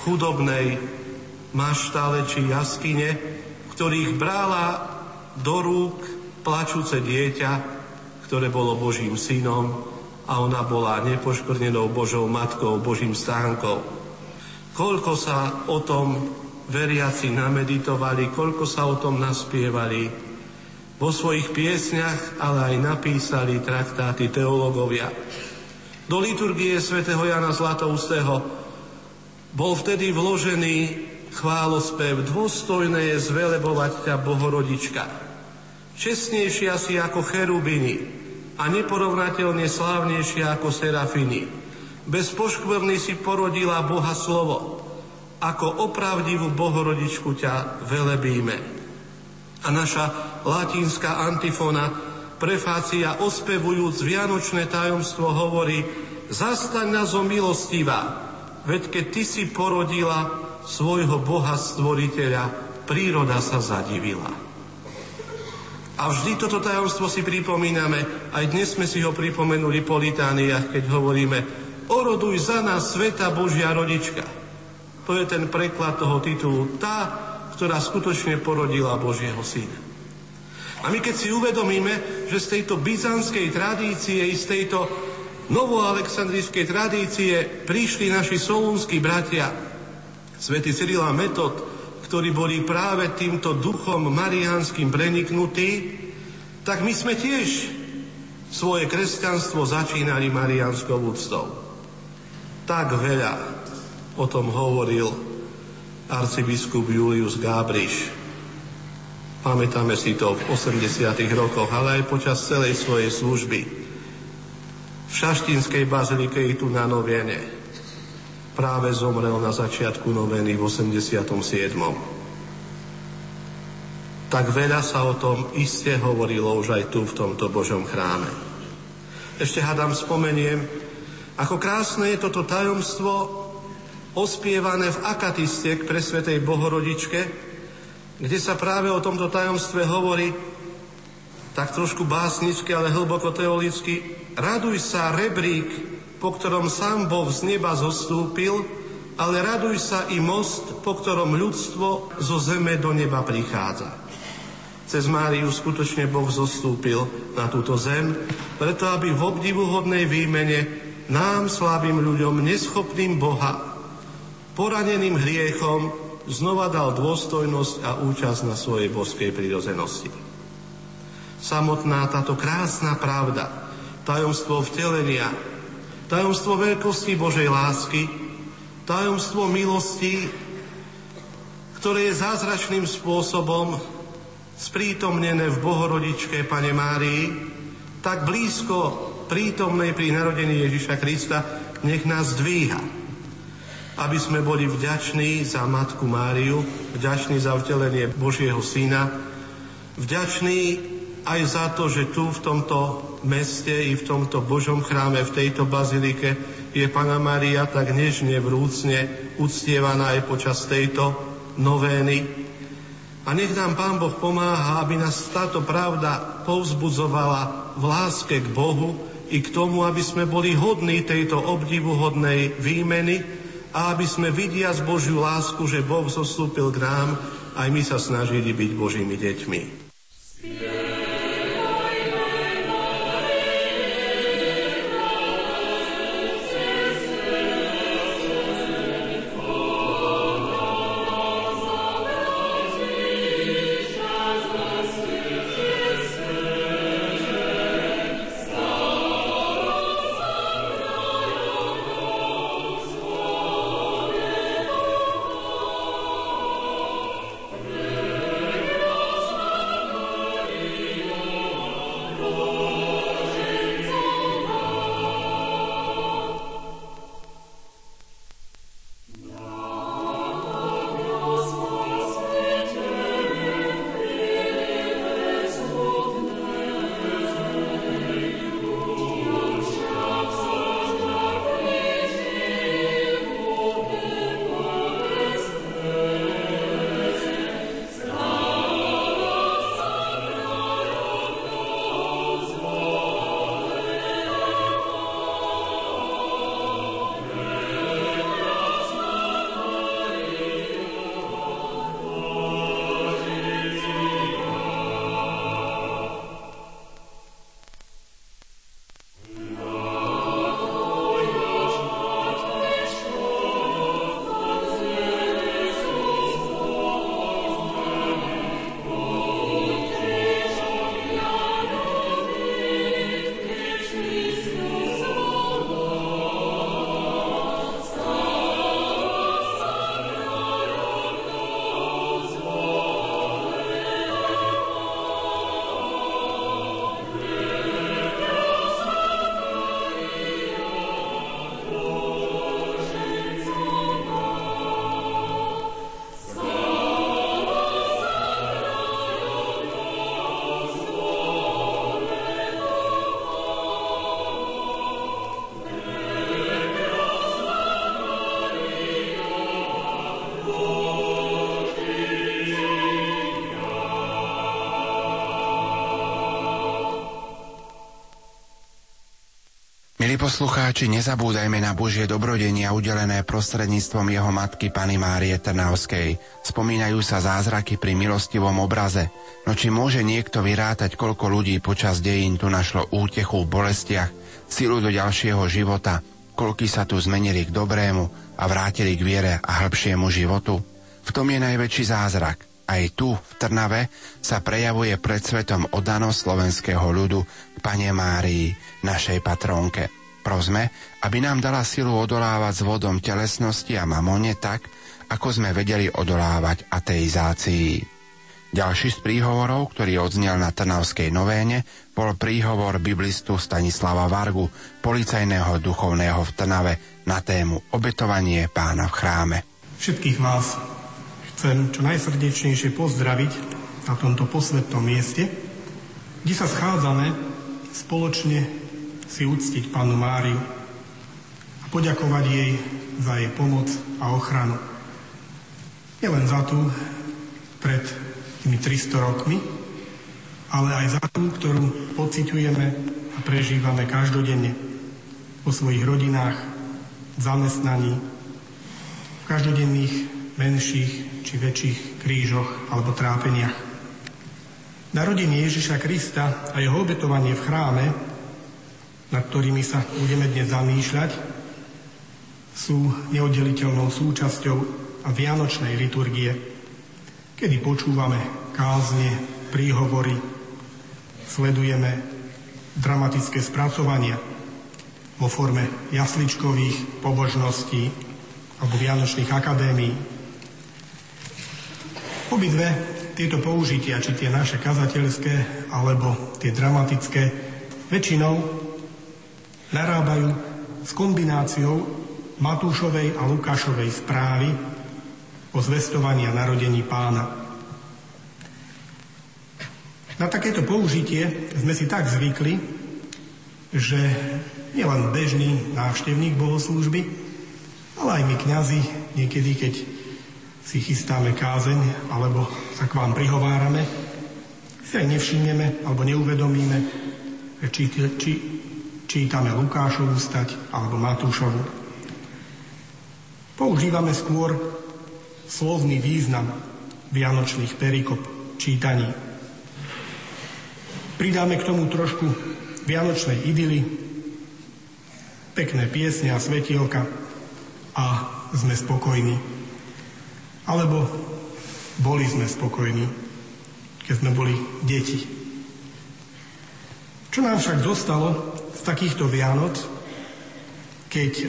chudobnej maštale či jaskyne, ktorých brala do rúk plačúce dieťa, ktoré bolo Božím synom a ona bola nepoškvrnenou Božou matkou, Božím stánkou. Koľko sa o tom veriaci nameditovali, koľko sa o tom naspievali. Vo svojich piesňach, ale aj napísali traktáty teológovia. Do liturgie svätého Jana Zlatoustého bol vtedy vložený chválospev Dôstojné je zvelebovať ťa, Bohorodička. Čestnejšia si ako cherubiny a neporovnateľne slávnejšia ako serafiny bez poškvrny si porodila Boha slovo. Ako opravdivú bohorodičku ťa velebíme. A naša latinská antifona, prefácia ospevujúc Vianočné tajomstvo hovorí Zastaň nás o milostivá, veď keď ty si porodila svojho Boha stvoriteľa, príroda sa zadivila. A vždy toto tajomstvo si pripomíname, aj dnes sme si ho pripomenuli po litániách, keď hovoríme oroduj za nás, Sveta Božia rodička. To je ten preklad toho titulu. Tá, ktorá skutočne porodila Božieho syna. A my keď si uvedomíme, že z tejto byzantskej tradície i z tejto novoaleksandrijskej tradície prišli naši solúnskí bratia, svätý Cyril a Metod, ktorí boli práve týmto duchom mariánskym preniknutí, tak my sme tiež svoje kresťanstvo začínali mariánskou úctou. Tak veľa o tom hovoril arcibiskup Julius Gábriš. Pamätáme si to v 80. rokoch, ale aj počas celej svojej služby. V Šaštinskej bazilike i tu na Noviene. Práve zomrel na začiatku noveny v 87. Tak veľa sa o tom iste hovorilo už aj tu v tomto Božom chráme. Ešte hadám spomeniem, ako krásne je toto tajomstvo ospievané v akatiste k presvetej Bohorodičke, kde sa práve o tomto tajomstve hovorí tak trošku básničky, ale hlboko teolicky. Raduj sa, rebrík, po ktorom sám Boh z neba zostúpil, ale raduj sa i most, po ktorom ľudstvo zo zeme do neba prichádza. Cez Máriu skutočne Boh zostúpil na túto zem, preto aby v obdivuhodnej výmene nám, slabým ľuďom, neschopným Boha, poraneným hriechom, znova dal dôstojnosť a účasť na svojej božskej prírozenosti. Samotná táto krásna pravda, tajomstvo vtelenia, tajomstvo veľkosti Božej lásky, tajomstvo milosti, ktoré je zázračným spôsobom sprítomnené v Bohorodičke Pane Márii, tak blízko prítomnej pri narodení Ježiša Krista, nech nás dvíha. Aby sme boli vďační za Matku Máriu, vďační za vtelenie Božieho Syna, vďační aj za to, že tu v tomto meste i v tomto Božom chráme, v tejto bazilike je Pana Mária tak nežne, vrúcne uctievaná aj počas tejto novény. A nech nám Pán Boh pomáha, aby nás táto pravda povzbudzovala v láske k Bohu, i k tomu, aby sme boli hodní tejto obdivuhodnej výmeny a aby sme vidia z Božiu lásku, že Boh zostúpil k nám, aj my sa snažili byť Božími deťmi. Poslucháči, nezabúdajme na Božie dobrodenia udelené prostredníctvom jeho matky Pany Márie Trnavskej. Spomínajú sa zázraky pri milostivom obraze. No či môže niekto vyrátať, koľko ľudí počas dejín tu našlo útechu v bolestiach, silu do ďalšieho života, koľky sa tu zmenili k dobrému a vrátili k viere a hĺbšiemu životu? V tom je najväčší zázrak. Aj tu, v Trnave, sa prejavuje pred svetom oddanosť slovenského ľudu Pane Márii, našej patrónke. Prosme, aby nám dala silu odolávať s vodom telesnosti a mamone tak, ako sme vedeli odolávať ateizácii. Ďalší z príhovorov, ktorý odznel na Trnavskej novéne, bol príhovor biblistu Stanislava Vargu, policajného duchovného v Trnave, na tému obetovanie pána v chráme. Všetkých vás chcem čo najsrdečnejšie pozdraviť na tomto posvetnom mieste, kde sa schádzame spoločne si uctiť Pánu Máriu a poďakovať jej za jej pomoc a ochranu. Nielen za tú pred tými 300 rokmi, ale aj za tú, ktorú pociťujeme a prežívame každodenne vo svojich rodinách, zamestnaní, v každodenných menších či väčších krížoch alebo trápeniach. Narodenie Ježiša Krista a jeho obetovanie v chráme, nad ktorými sa budeme dnes zamýšľať, sú neoddeliteľnou súčasťou vianočnej liturgie, kedy počúvame kázne, príhovory, sledujeme dramatické spracovania vo forme jasličkových pobožností alebo vianočných akadémií. Obidve tieto použitia, či tie naše kazateľské alebo tie dramatické, väčšinou narábajú s kombináciou Matúšovej a Lukášovej správy o zvestovaní a narodení pána. Na takéto použitie sme si tak zvykli, že nielen bežný návštevník bohoslúžby, ale aj my kňazi niekedy, keď si chystáme kázeň alebo sa k vám prihovárame, si aj nevšimneme alebo neuvedomíme, či, či, čítame Lukášovú stať alebo Matúšovu. Používame skôr slovný význam vianočných perikop čítaní. Pridáme k tomu trošku vianočnej idyly, pekné piesne a svetielka a sme spokojní. Alebo boli sme spokojní, keď sme boli deti. Čo nám však zostalo z takýchto Vianoc, keď e,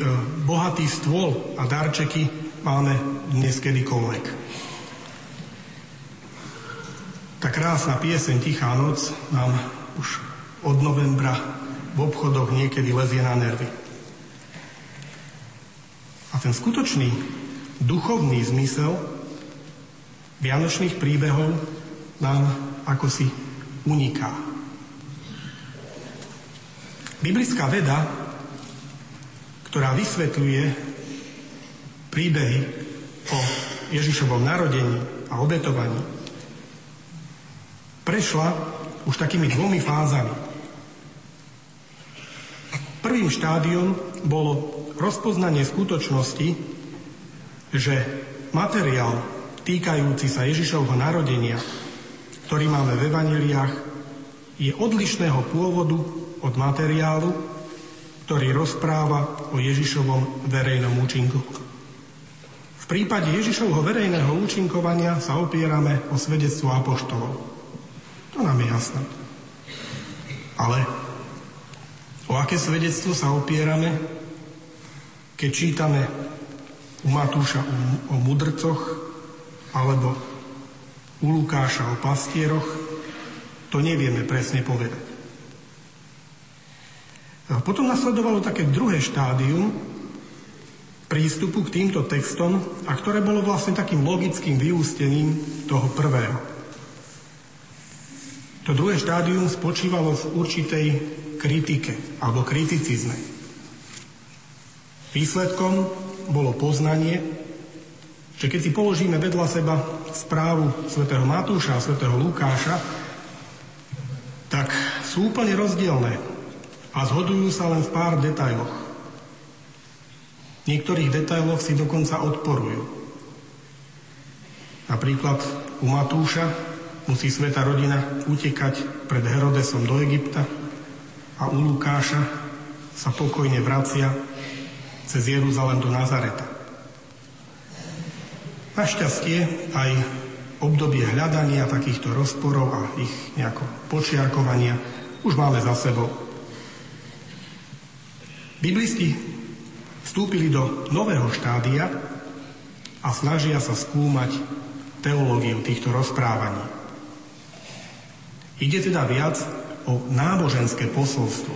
bohatý stôl a darčeky máme dnes kedykoľvek. Tá krásna pieseň Tichá noc nám už od novembra v obchodoch niekedy lezie na nervy. A ten skutočný duchovný zmysel vianočných príbehov nám ako si uniká. Biblická veda, ktorá vysvetľuje príbehy o Ježišovom narodení a obetovaní prešla už takými dvomi fázami. Prvým štádiom bolo rozpoznanie skutočnosti, že materiál týkajúci sa Ježišovho narodenia, ktorý máme v evaniliách, je odlišného pôvodu od materiálu, ktorý rozpráva o Ježišovom verejnom účinku prípade Ježišovho verejného účinkovania sa opierame o svedectvo apoštolov. To nám je jasné. Ale o aké svedectvo sa opierame, keď čítame u Matúša o mudrcoch alebo u Lukáša o pastieroch, to nevieme presne povedať. Potom nasledovalo také druhé štádium, prístupu k týmto textom a ktoré bolo vlastne takým logickým vyústením toho prvého. To druhé štádium spočívalo v určitej kritike alebo kriticizme. Výsledkom bolo poznanie, že keď si položíme vedľa seba správu svätého Matúša a svätého Lukáša, tak sú úplne rozdielne a zhodujú sa len v pár detailoch. V niektorých detailoch si dokonca odporujú. Napríklad u Matúša musí sveta rodina utekať pred Herodesom do Egypta a u Lukáša sa pokojne vracia cez Jeruzalem do Nazareta. Našťastie aj obdobie hľadania takýchto rozporov a ich nejako počiarkovania už máme za sebou. Biblisti vstúpili do nového štádia a snažia sa skúmať teológiu týchto rozprávaní. Ide teda viac o náboženské posolstvo.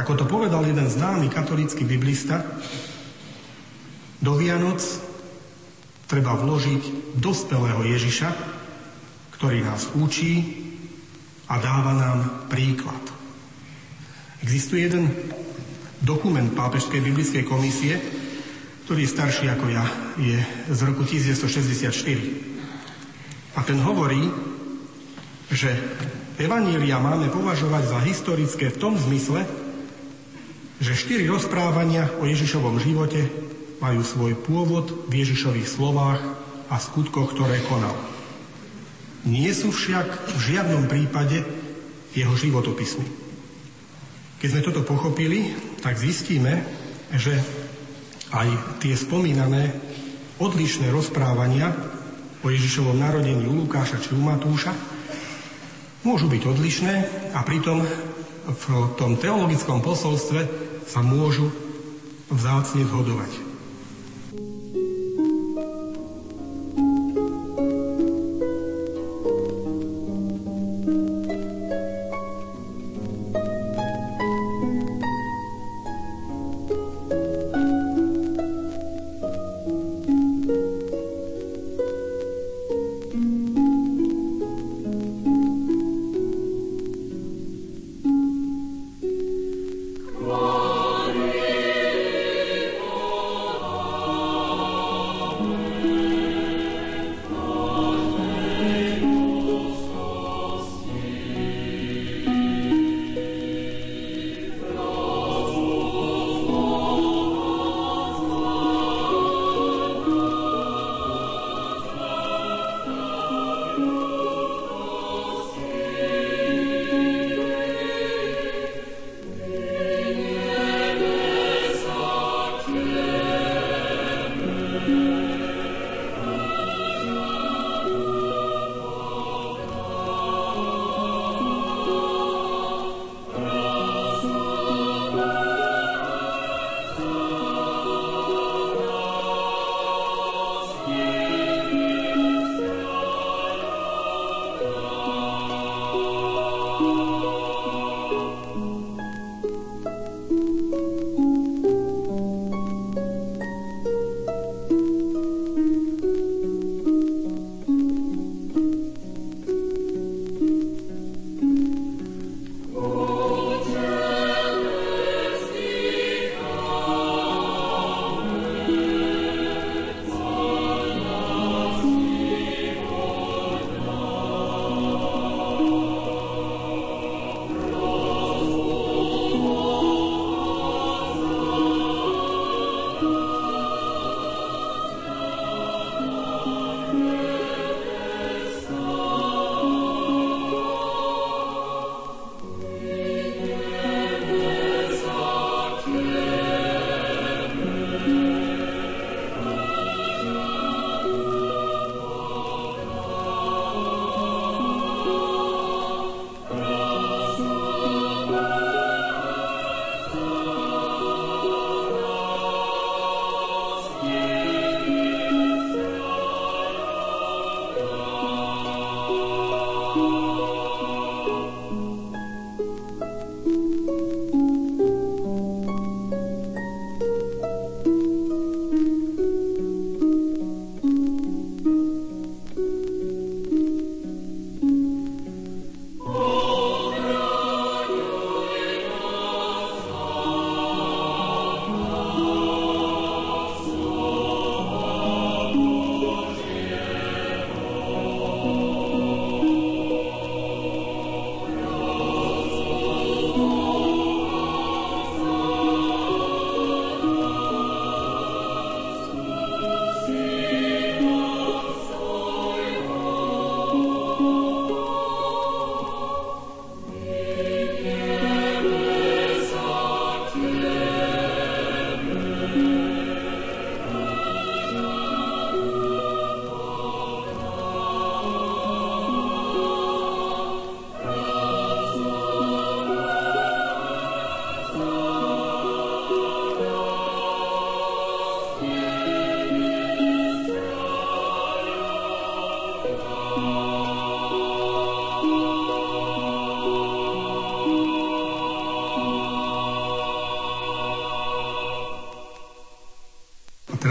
Ako to povedal jeden známy katolícky biblista, do Vianoc treba vložiť dospelého Ježiša, ktorý nás učí a dáva nám príklad. Existuje jeden dokument Pápežskej biblickej komisie, ktorý je starší ako ja, je z roku 1964. A ten hovorí, že Evanília máme považovať za historické v tom zmysle, že štyri rozprávania o Ježišovom živote majú svoj pôvod v Ježišových slovách a skutkoch, ktoré konal. Nie sú však v žiadnom prípade jeho životopismi. Keď sme toto pochopili, tak zistíme, že aj tie spomínané odlišné rozprávania o Ježišovom narodení u Lukáša či u Matúša môžu byť odlišné a pritom v tom teologickom posolstve sa môžu vzácne zhodovať.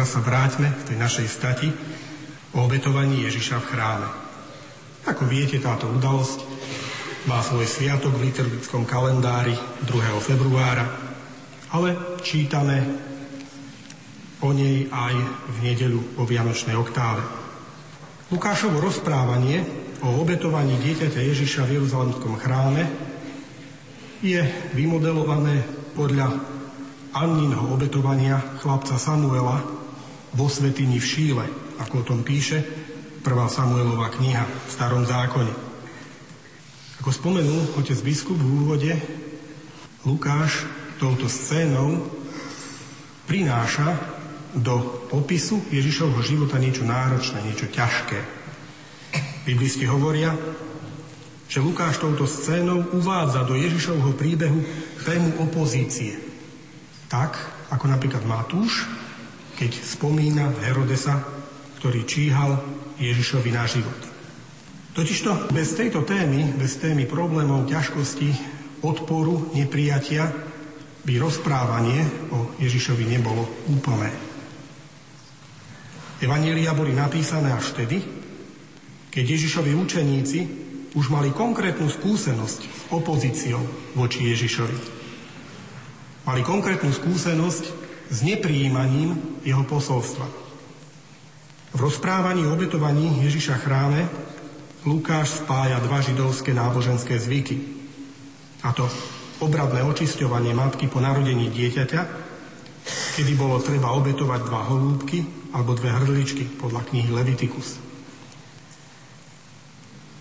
Teraz sa vráťme k tej našej stati o obetovaní Ježiša v chráme. Ako viete, táto udalosť má svoj sviatok v liturgickom kalendári 2. februára, ale čítame o nej aj v nedeľu o Vianočnej oktáve. Lukášovo rozprávanie o obetovaní dieťaťa Ježiša v Jeruzalemskom chráme je vymodelované podľa Anninho obetovania chlapca Samuela vo Svetini v Šíle, ako o tom píše prvá Samuelová kniha v starom zákone. Ako spomenul otec biskup v úvode, Lukáš touto scénou prináša do popisu Ježišovho života niečo náročné, niečo ťažké. Biblisti hovoria, že Lukáš touto scénou uvádza do Ježišovho príbehu tému opozície – tak, ako napríklad Matúš, keď spomína Herodesa, ktorý číhal Ježišovi na život. Totižto bez tejto témy, bez témy problémov, ťažkosti, odporu, neprijatia, by rozprávanie o Ježišovi nebolo úplné. Evanília boli napísané až vtedy, keď Ježišovi učeníci už mali konkrétnu skúsenosť s opozíciou voči Ježišovi mali konkrétnu skúsenosť s nepríjmaním jeho posolstva. V rozprávaní o obetovaní Ježiša chráme Lukáš spája dva židovské náboženské zvyky. A to obradné očisťovanie matky po narodení dieťaťa, kedy bolo treba obetovať dva holúbky alebo dve hrdličky podľa knihy Levitikus.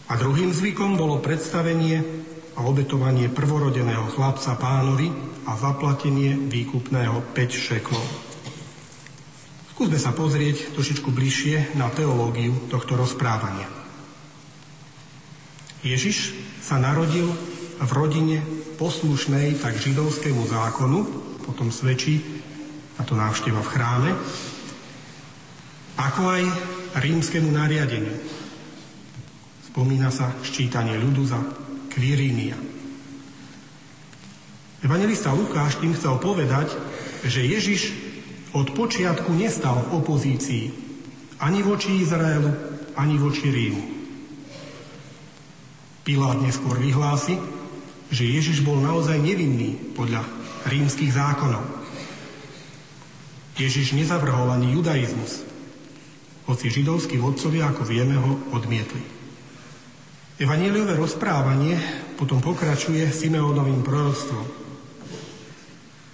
A druhým zvykom bolo predstavenie a obetovanie prvorodeného chlapca pánovi a zaplatenie výkupného 5 šeklov. Skúsme sa pozrieť trošičku bližšie na teológiu tohto rozprávania. Ježiš sa narodil v rodine poslušnej tak židovskému zákonu, potom svedčí na to návšteva v chráme, ako aj rímskému nariadeniu. Spomína sa ščítanie ľudu za Kvirínia. Evangelista Lukáš tým chcel povedať, že Ježiš od počiatku nestal v opozícii ani voči Izraelu, ani voči Rímu. Pilát neskôr vyhlási, že Ježiš bol naozaj nevinný podľa rímskych zákonov. Ježiš nezavrhol ani judaizmus, hoci židovskí vodcovia, ako vieme, ho odmietli. Evangeliové rozprávanie potom pokračuje Simeónovým proroctvom,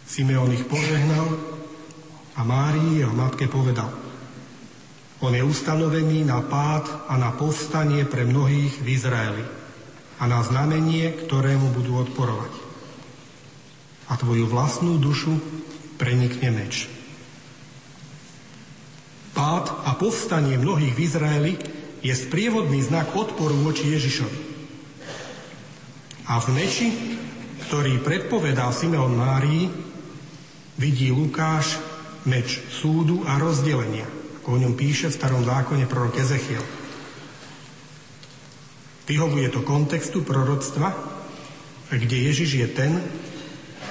Simeon ich požehnal a Márii, jeho matke, povedal On je ustanovený na pád a na povstanie pre mnohých v Izraeli a na znamenie, ktorému budú odporovať. A tvoju vlastnú dušu prenikne meč. Pád a povstanie mnohých v Izraeli je sprievodný znak odporu voči Ježišovi. A v meči, ktorý predpovedal Simeon Márii, vidí Lukáš meč súdu a rozdelenia, ako o ňom píše v starom zákone prorok Ezechiel. Vyhovuje to kontextu proroctva, kde Ježiš je ten,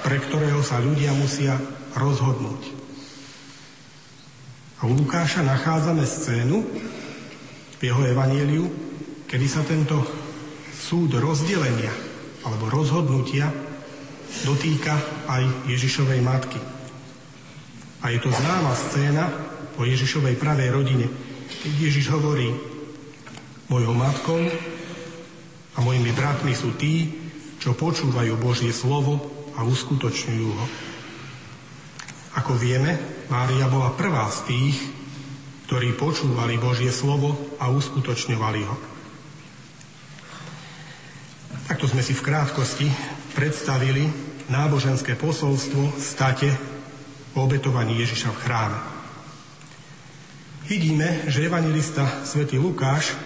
pre ktorého sa ľudia musia rozhodnúť. A u Lukáša nachádzame scénu jeho evaníliu, kedy sa tento súd rozdelenia alebo rozhodnutia dotýka aj Ježišovej matky. A je to známa scéna o Ježišovej pravej rodine, keď Ježiš hovorí, mojou matkou a mojimi bratmi sú tí, čo počúvajú Božie slovo a uskutočňujú ho. Ako vieme, Mária bola prvá z tých, ktorí počúvali Božie slovo a uskutočňovali ho. Takto sme si v krátkosti predstavili náboženské posolstvo state o obetovaní Ježiša v chráme. Vidíme, že evangelista svätý Lukáš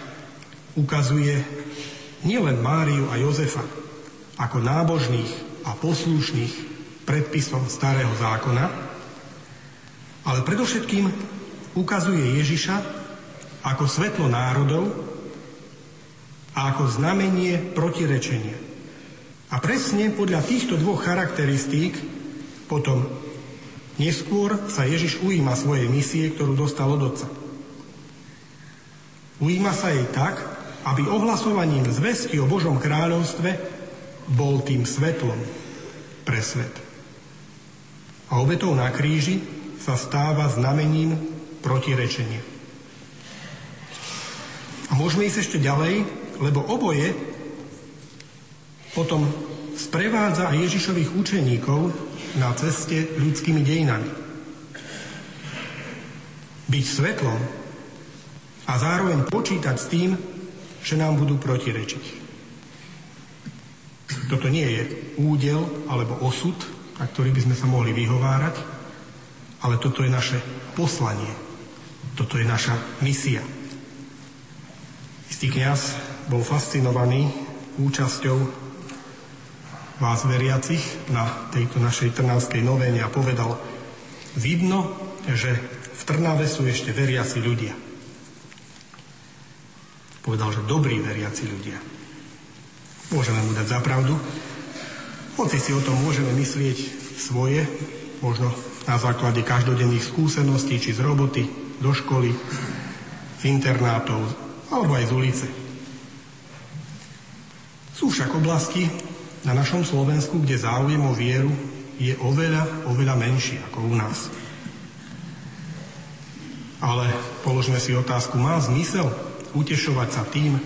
ukazuje nielen Máriu a Jozefa ako nábožných a poslušných predpisom starého zákona, ale predovšetkým ukazuje Ježiša ako svetlo národov a ako znamenie protirečenia. A presne podľa týchto dvoch charakteristík potom Neskôr sa Ježiš ujíma svojej misie, ktorú dostal od Otca. Ujíma sa jej tak, aby ohlasovaním zvesti o Božom kráľovstve bol tým svetlom pre svet. A obetou na kríži sa stáva znamením protirečenia. A môžeme ísť ešte ďalej, lebo oboje potom sprevádza Ježišových učeníkov na ceste ľudskými dejinami. Byť svetlom a zároveň počítať s tým, že nám budú protirečiť. Toto nie je údel alebo osud, na ktorý by sme sa mohli vyhovárať, ale toto je naše poslanie. Toto je naša misia. Istý kniaz bol fascinovaný účasťou vás veriacich na tejto našej trnavskej novéne a povedal, vidno, že v Trnave sú ešte veriaci ľudia. Povedal, že dobrí veriaci ľudia. Môžeme mu dať zapravdu, hoci si o tom môžeme myslieť svoje, možno na základe každodenných skúseností, či z roboty, do školy, z internátov, alebo aj z ulice. Sú však oblasti, na našom Slovensku, kde záujem o vieru je oveľa, oveľa menší ako u nás. Ale položme si otázku, má zmysel utešovať sa tým,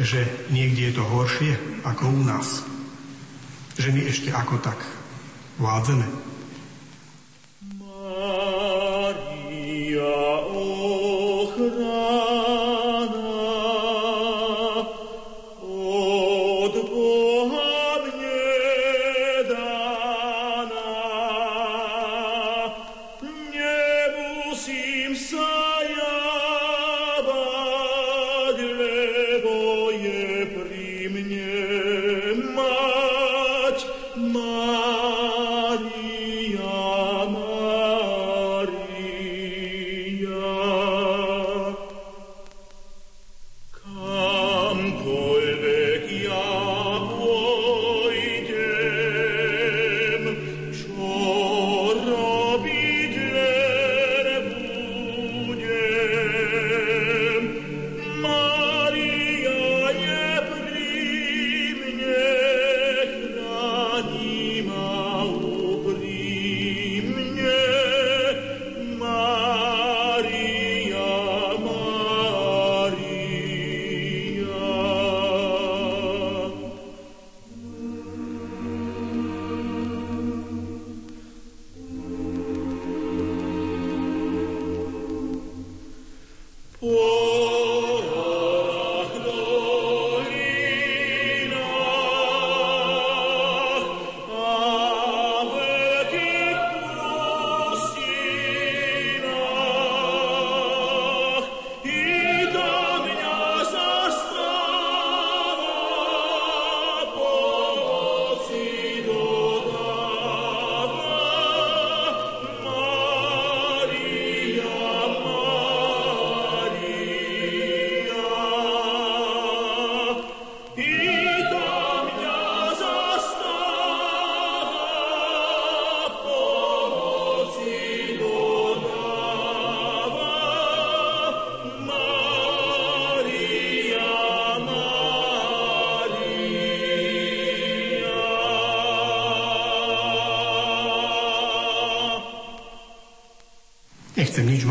že niekde je to horšie ako u nás? Že my ešte ako tak vládzeme?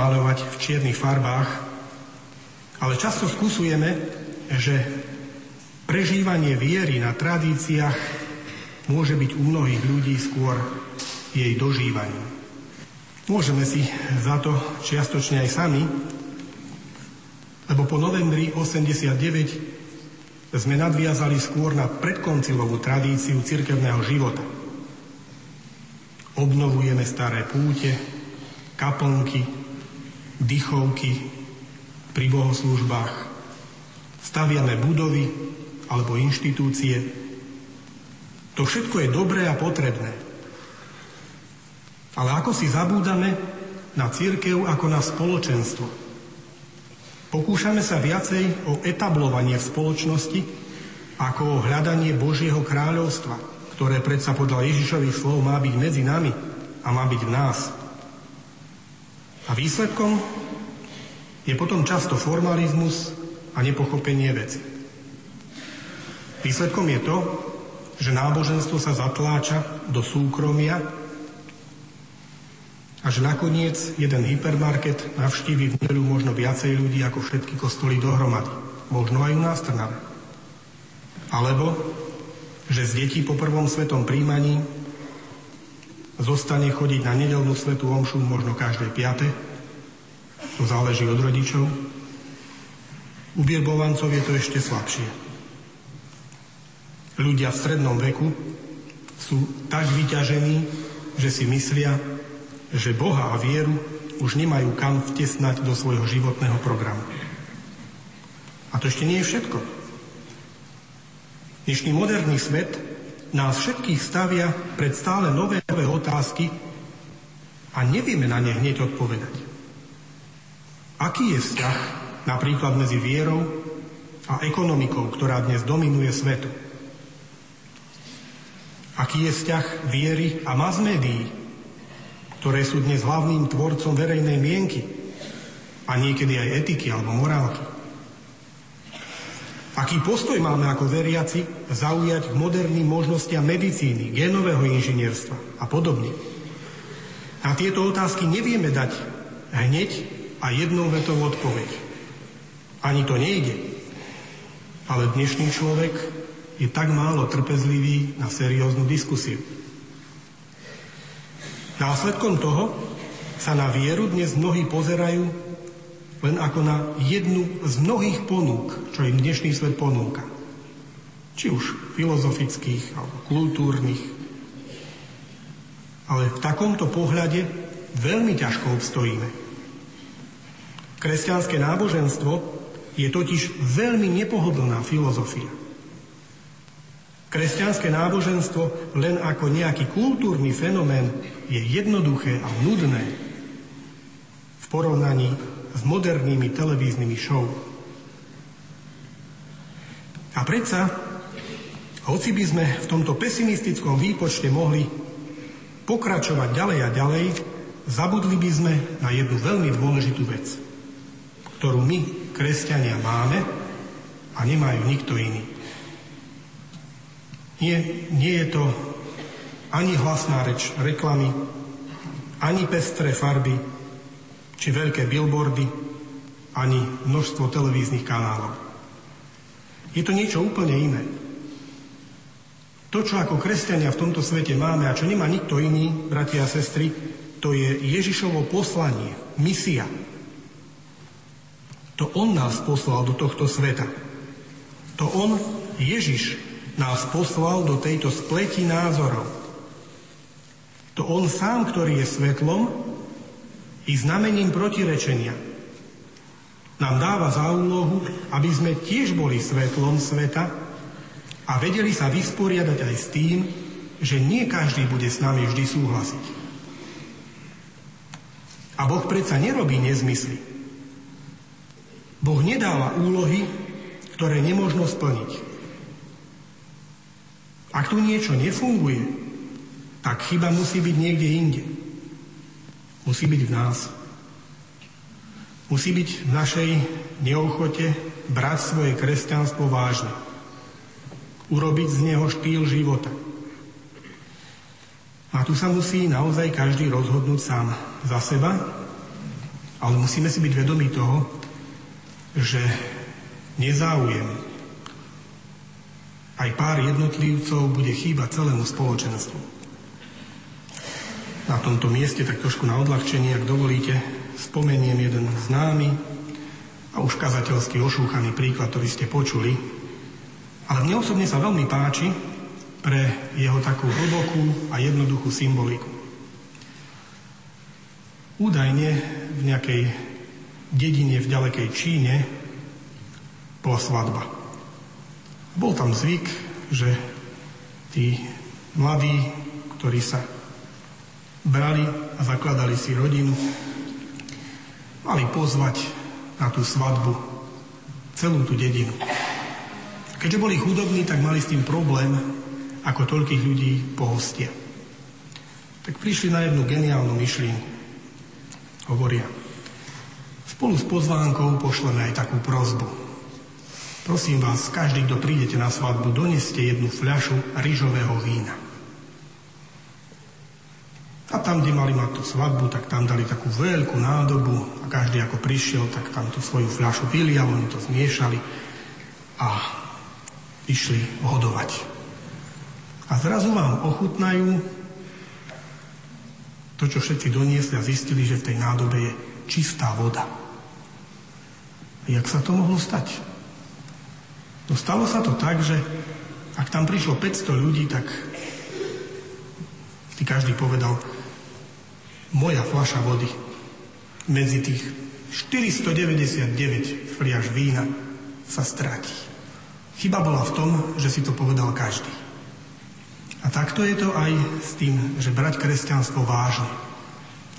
Malovať v čiernych farbách, ale často skúsujeme, že prežívanie viery na tradíciách môže byť u mnohých ľudí skôr jej dožívaním. Môžeme si za to čiastočne aj sami, lebo po novembri 89 sme nadviazali skôr na predkoncilovú tradíciu cirkevného života. Obnovujeme staré púte, kaplnky, dychovky pri bohoslužbách, staviame budovy alebo inštitúcie. To všetko je dobré a potrebné. Ale ako si zabúdame na církev ako na spoločenstvo. Pokúšame sa viacej o etablovanie v spoločnosti ako o hľadanie Božieho kráľovstva, ktoré predsa podľa Ježišových slov má byť medzi nami a má byť v nás. A výsledkom je potom často formalizmus a nepochopenie veci. Výsledkom je to, že náboženstvo sa zatláča do súkromia a že nakoniec jeden hypermarket navštívi v nedelu možno viacej ľudí ako všetky kostoly dohromady. Možno aj u nás Trnave. Alebo, že z detí po prvom svetom príjmaní zostane chodiť na nedelnú svetú omšu možno každé piate. To záleží od rodičov. U birbovancov je to ešte slabšie ľudia v strednom veku sú tak vyťažení, že si myslia, že Boha a vieru už nemajú kam vtesnať do svojho životného programu. A to ešte nie je všetko. Dnešný moderný svet nás všetkých stavia pred stále nové, nové otázky a nevieme na ne hneď odpovedať. Aký je vzťah napríklad medzi vierou a ekonomikou, ktorá dnes dominuje svetu? Aký je vzťah viery a mass ktoré sú dnes hlavným tvorcom verejnej mienky a niekedy aj etiky alebo morálky. Aký postoj máme ako veriaci zaujať k moderným možnostiam medicíny, genového inžinierstva a podobne. Na tieto otázky nevieme dať hneď a jednou vetou odpoveď. Ani to nejde. Ale dnešný človek je tak málo trpezlivý na serióznu diskusiu. Následkom toho sa na vieru dnes mnohí pozerajú len ako na jednu z mnohých ponúk, čo im dnešný svet ponúka. Či už filozofických alebo kultúrnych. Ale v takomto pohľade veľmi ťažko obstojíme. Kresťanské náboženstvo je totiž veľmi nepohodlná filozofia. Kresťanské náboženstvo len ako nejaký kultúrny fenomén je jednoduché a nudné v porovnaní s modernými televíznymi show. A predsa, hoci by sme v tomto pesimistickom výpočte mohli pokračovať ďalej a ďalej, zabudli by sme na jednu veľmi dôležitú vec, ktorú my, kresťania, máme a nemajú nikto iný. Nie, nie je to ani hlasná reč reklamy, ani pestré farby, či veľké billboardy, ani množstvo televíznych kanálov. Je to niečo úplne iné. To, čo ako kresťania v tomto svete máme a čo nemá nikto iný, bratia a sestry, to je Ježišovo poslanie, misia. To On nás poslal do tohto sveta. To On, Ježiš, nás poslal do tejto spleti názorov. To on sám, ktorý je svetlom i znamením protirečenia, nám dáva za úlohu, aby sme tiež boli svetlom sveta a vedeli sa vysporiadať aj s tým, že nie každý bude s nami vždy súhlasiť. A Boh predsa nerobí nezmysly. Boh nedáva úlohy, ktoré nemôžno splniť. Ak tu niečo nefunguje, tak chyba musí byť niekde inde. Musí byť v nás. Musí byť v našej neochote brať svoje kresťanstvo vážne. Urobiť z neho štýl života. A tu sa musí naozaj každý rozhodnúť sám za seba, ale musíme si byť vedomí toho, že nezáujem aj pár jednotlivcov bude chýbať celému spoločenstvu. Na tomto mieste tak trošku na odľahčenie, ak dovolíte, spomeniem jeden známy a už kazateľsky ošúchaný príklad, ktorý ste počuli. Ale mne osobne sa veľmi páči pre jeho takú hlbokú a jednoduchú symboliku. Údajne v nejakej dedine v ďalekej Číne bola svadba. Bol tam zvyk, že tí mladí, ktorí sa brali a zakladali si rodinu, mali pozvať na tú svadbu celú tú dedinu. Keďže boli chudobní, tak mali s tým problém, ako toľkých ľudí pohostia. tak prišli na jednu geniálnu myšlienku. Hovoria, spolu s pozvánkou pošleme aj takú prozbu. Prosím vás, každý, kto prídete na svadbu, doneste jednu fľašu rýžového vína. A tam, kde mali mať tú svadbu, tak tam dali takú veľkú nádobu a každý ako prišiel, tak tam tú svoju fľašu vylial, oni to zmiešali a išli hodovať. A zrazu vám ochutnajú to, čo všetci doniesli a zistili, že v tej nádobe je čistá voda. Jak sa to mohlo stať? No stalo sa to tak, že ak tam prišlo 500 ľudí, tak si každý povedal, moja fľaša vody medzi tých 499 fliaž vína sa stratí. Chyba bola v tom, že si to povedal každý. A takto je to aj s tým, že brať kresťanstvo vážne,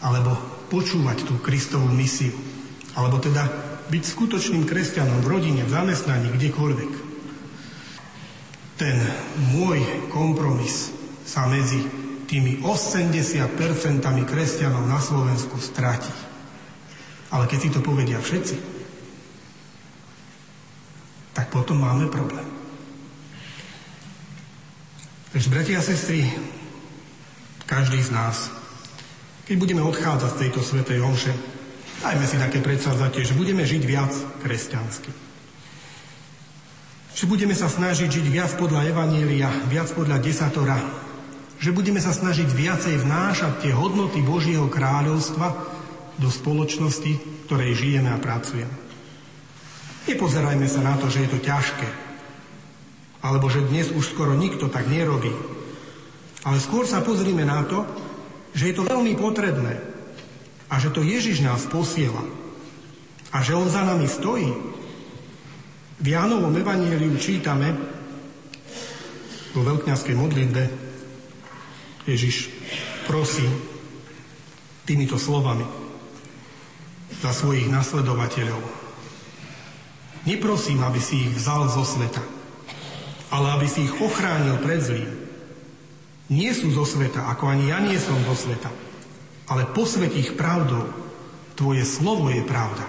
alebo počúvať tú Kristovú misiu, alebo teda byť skutočným kresťanom v rodine, v zamestnaní, kdekoľvek. Ten môj kompromis sa medzi tými 80% kresťanov na Slovensku stratí. Ale keď si to povedia všetci, tak potom máme problém. Takže, bratia a sestry, každý z nás, keď budeme odchádzať z tejto svetej omše, dajme si také predsavzatie, že budeme žiť viac kresťansky. Že budeme sa snažiť žiť viac podľa Evanielia, viac podľa desatora, že budeme sa snažiť viacej vnášať tie hodnoty Božieho kráľovstva do spoločnosti, v ktorej žijeme a pracujeme. Nepozerajme sa na to, že je to ťažké, alebo že dnes už skoro nikto tak nerobí. Ale skôr sa pozrime na to, že je to veľmi potrebné a že to Ježiš nás posiela a že On za nami stojí. V Jánovom evaníliu čítame vo veľkňaskej modlitbe Ježiš prosí týmito slovami za svojich nasledovateľov. Neprosím, aby si ich vzal zo sveta, ale aby si ich ochránil pred zlým. Nie sú zo sveta, ako ani ja nie som zo sveta, ale posvet ich pravdou. Tvoje slovo je pravda.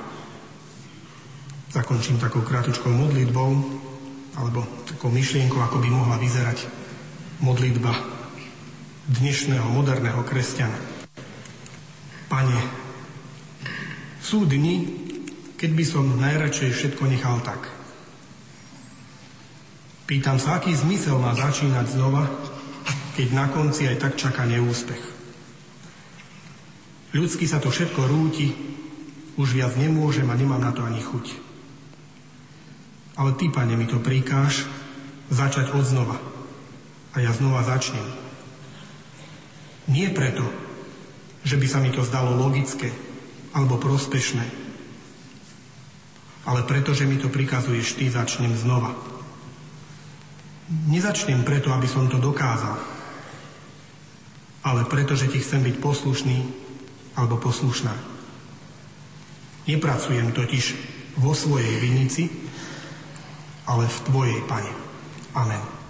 Zakončím takou kratučkou modlitbou, alebo takou myšlienkou, ako by mohla vyzerať modlitba dnešného moderného kresťana. Pane, sú dni, keď by som najradšej všetko nechal tak. Pýtam sa, aký zmysel má začínať znova, keď na konci aj tak čaká neúspech. Ľudsky sa to všetko rúti, už viac nemôžem a nemám na to ani chuť. Ale ty, pane, mi to prikáš začať od znova. A ja znova začnem. Nie preto, že by sa mi to zdalo logické alebo prospešné, ale preto, že mi to prikazuješ ty, začnem znova. Nezačnem preto, aby som to dokázal, ale preto, že ti chcem byť poslušný alebo poslušná. Nepracujem totiž vo svojej vinici, ale v Tvojej, Pane. Amen.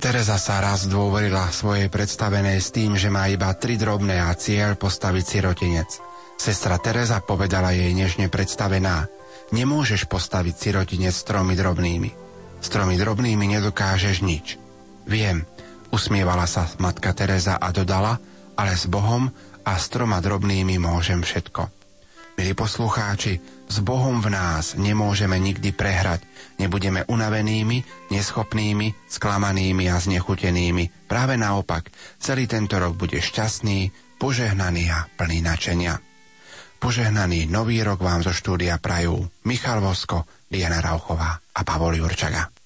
Teresa sa raz dôverila svojej predstavenej s tým, že má iba tri drobné a cieľ postaviť sirotinec. Sestra Teresa povedala jej nežne predstavená, nemôžeš postaviť sirotinec s tromi drobnými. S tromi drobnými nedokážeš nič. Viem, usmievala sa matka Teresa a dodala, ale s Bohom a s troma drobnými môžem všetko. Milí poslucháči, s Bohom v nás nemôžeme nikdy prehrať. Nebudeme unavenými, neschopnými, sklamanými a znechutenými. Práve naopak, celý tento rok bude šťastný, požehnaný a plný načenia. Požehnaný nový rok vám zo štúdia prajú Michal Vosko, Diana Rauchová a Pavol Jurčaga.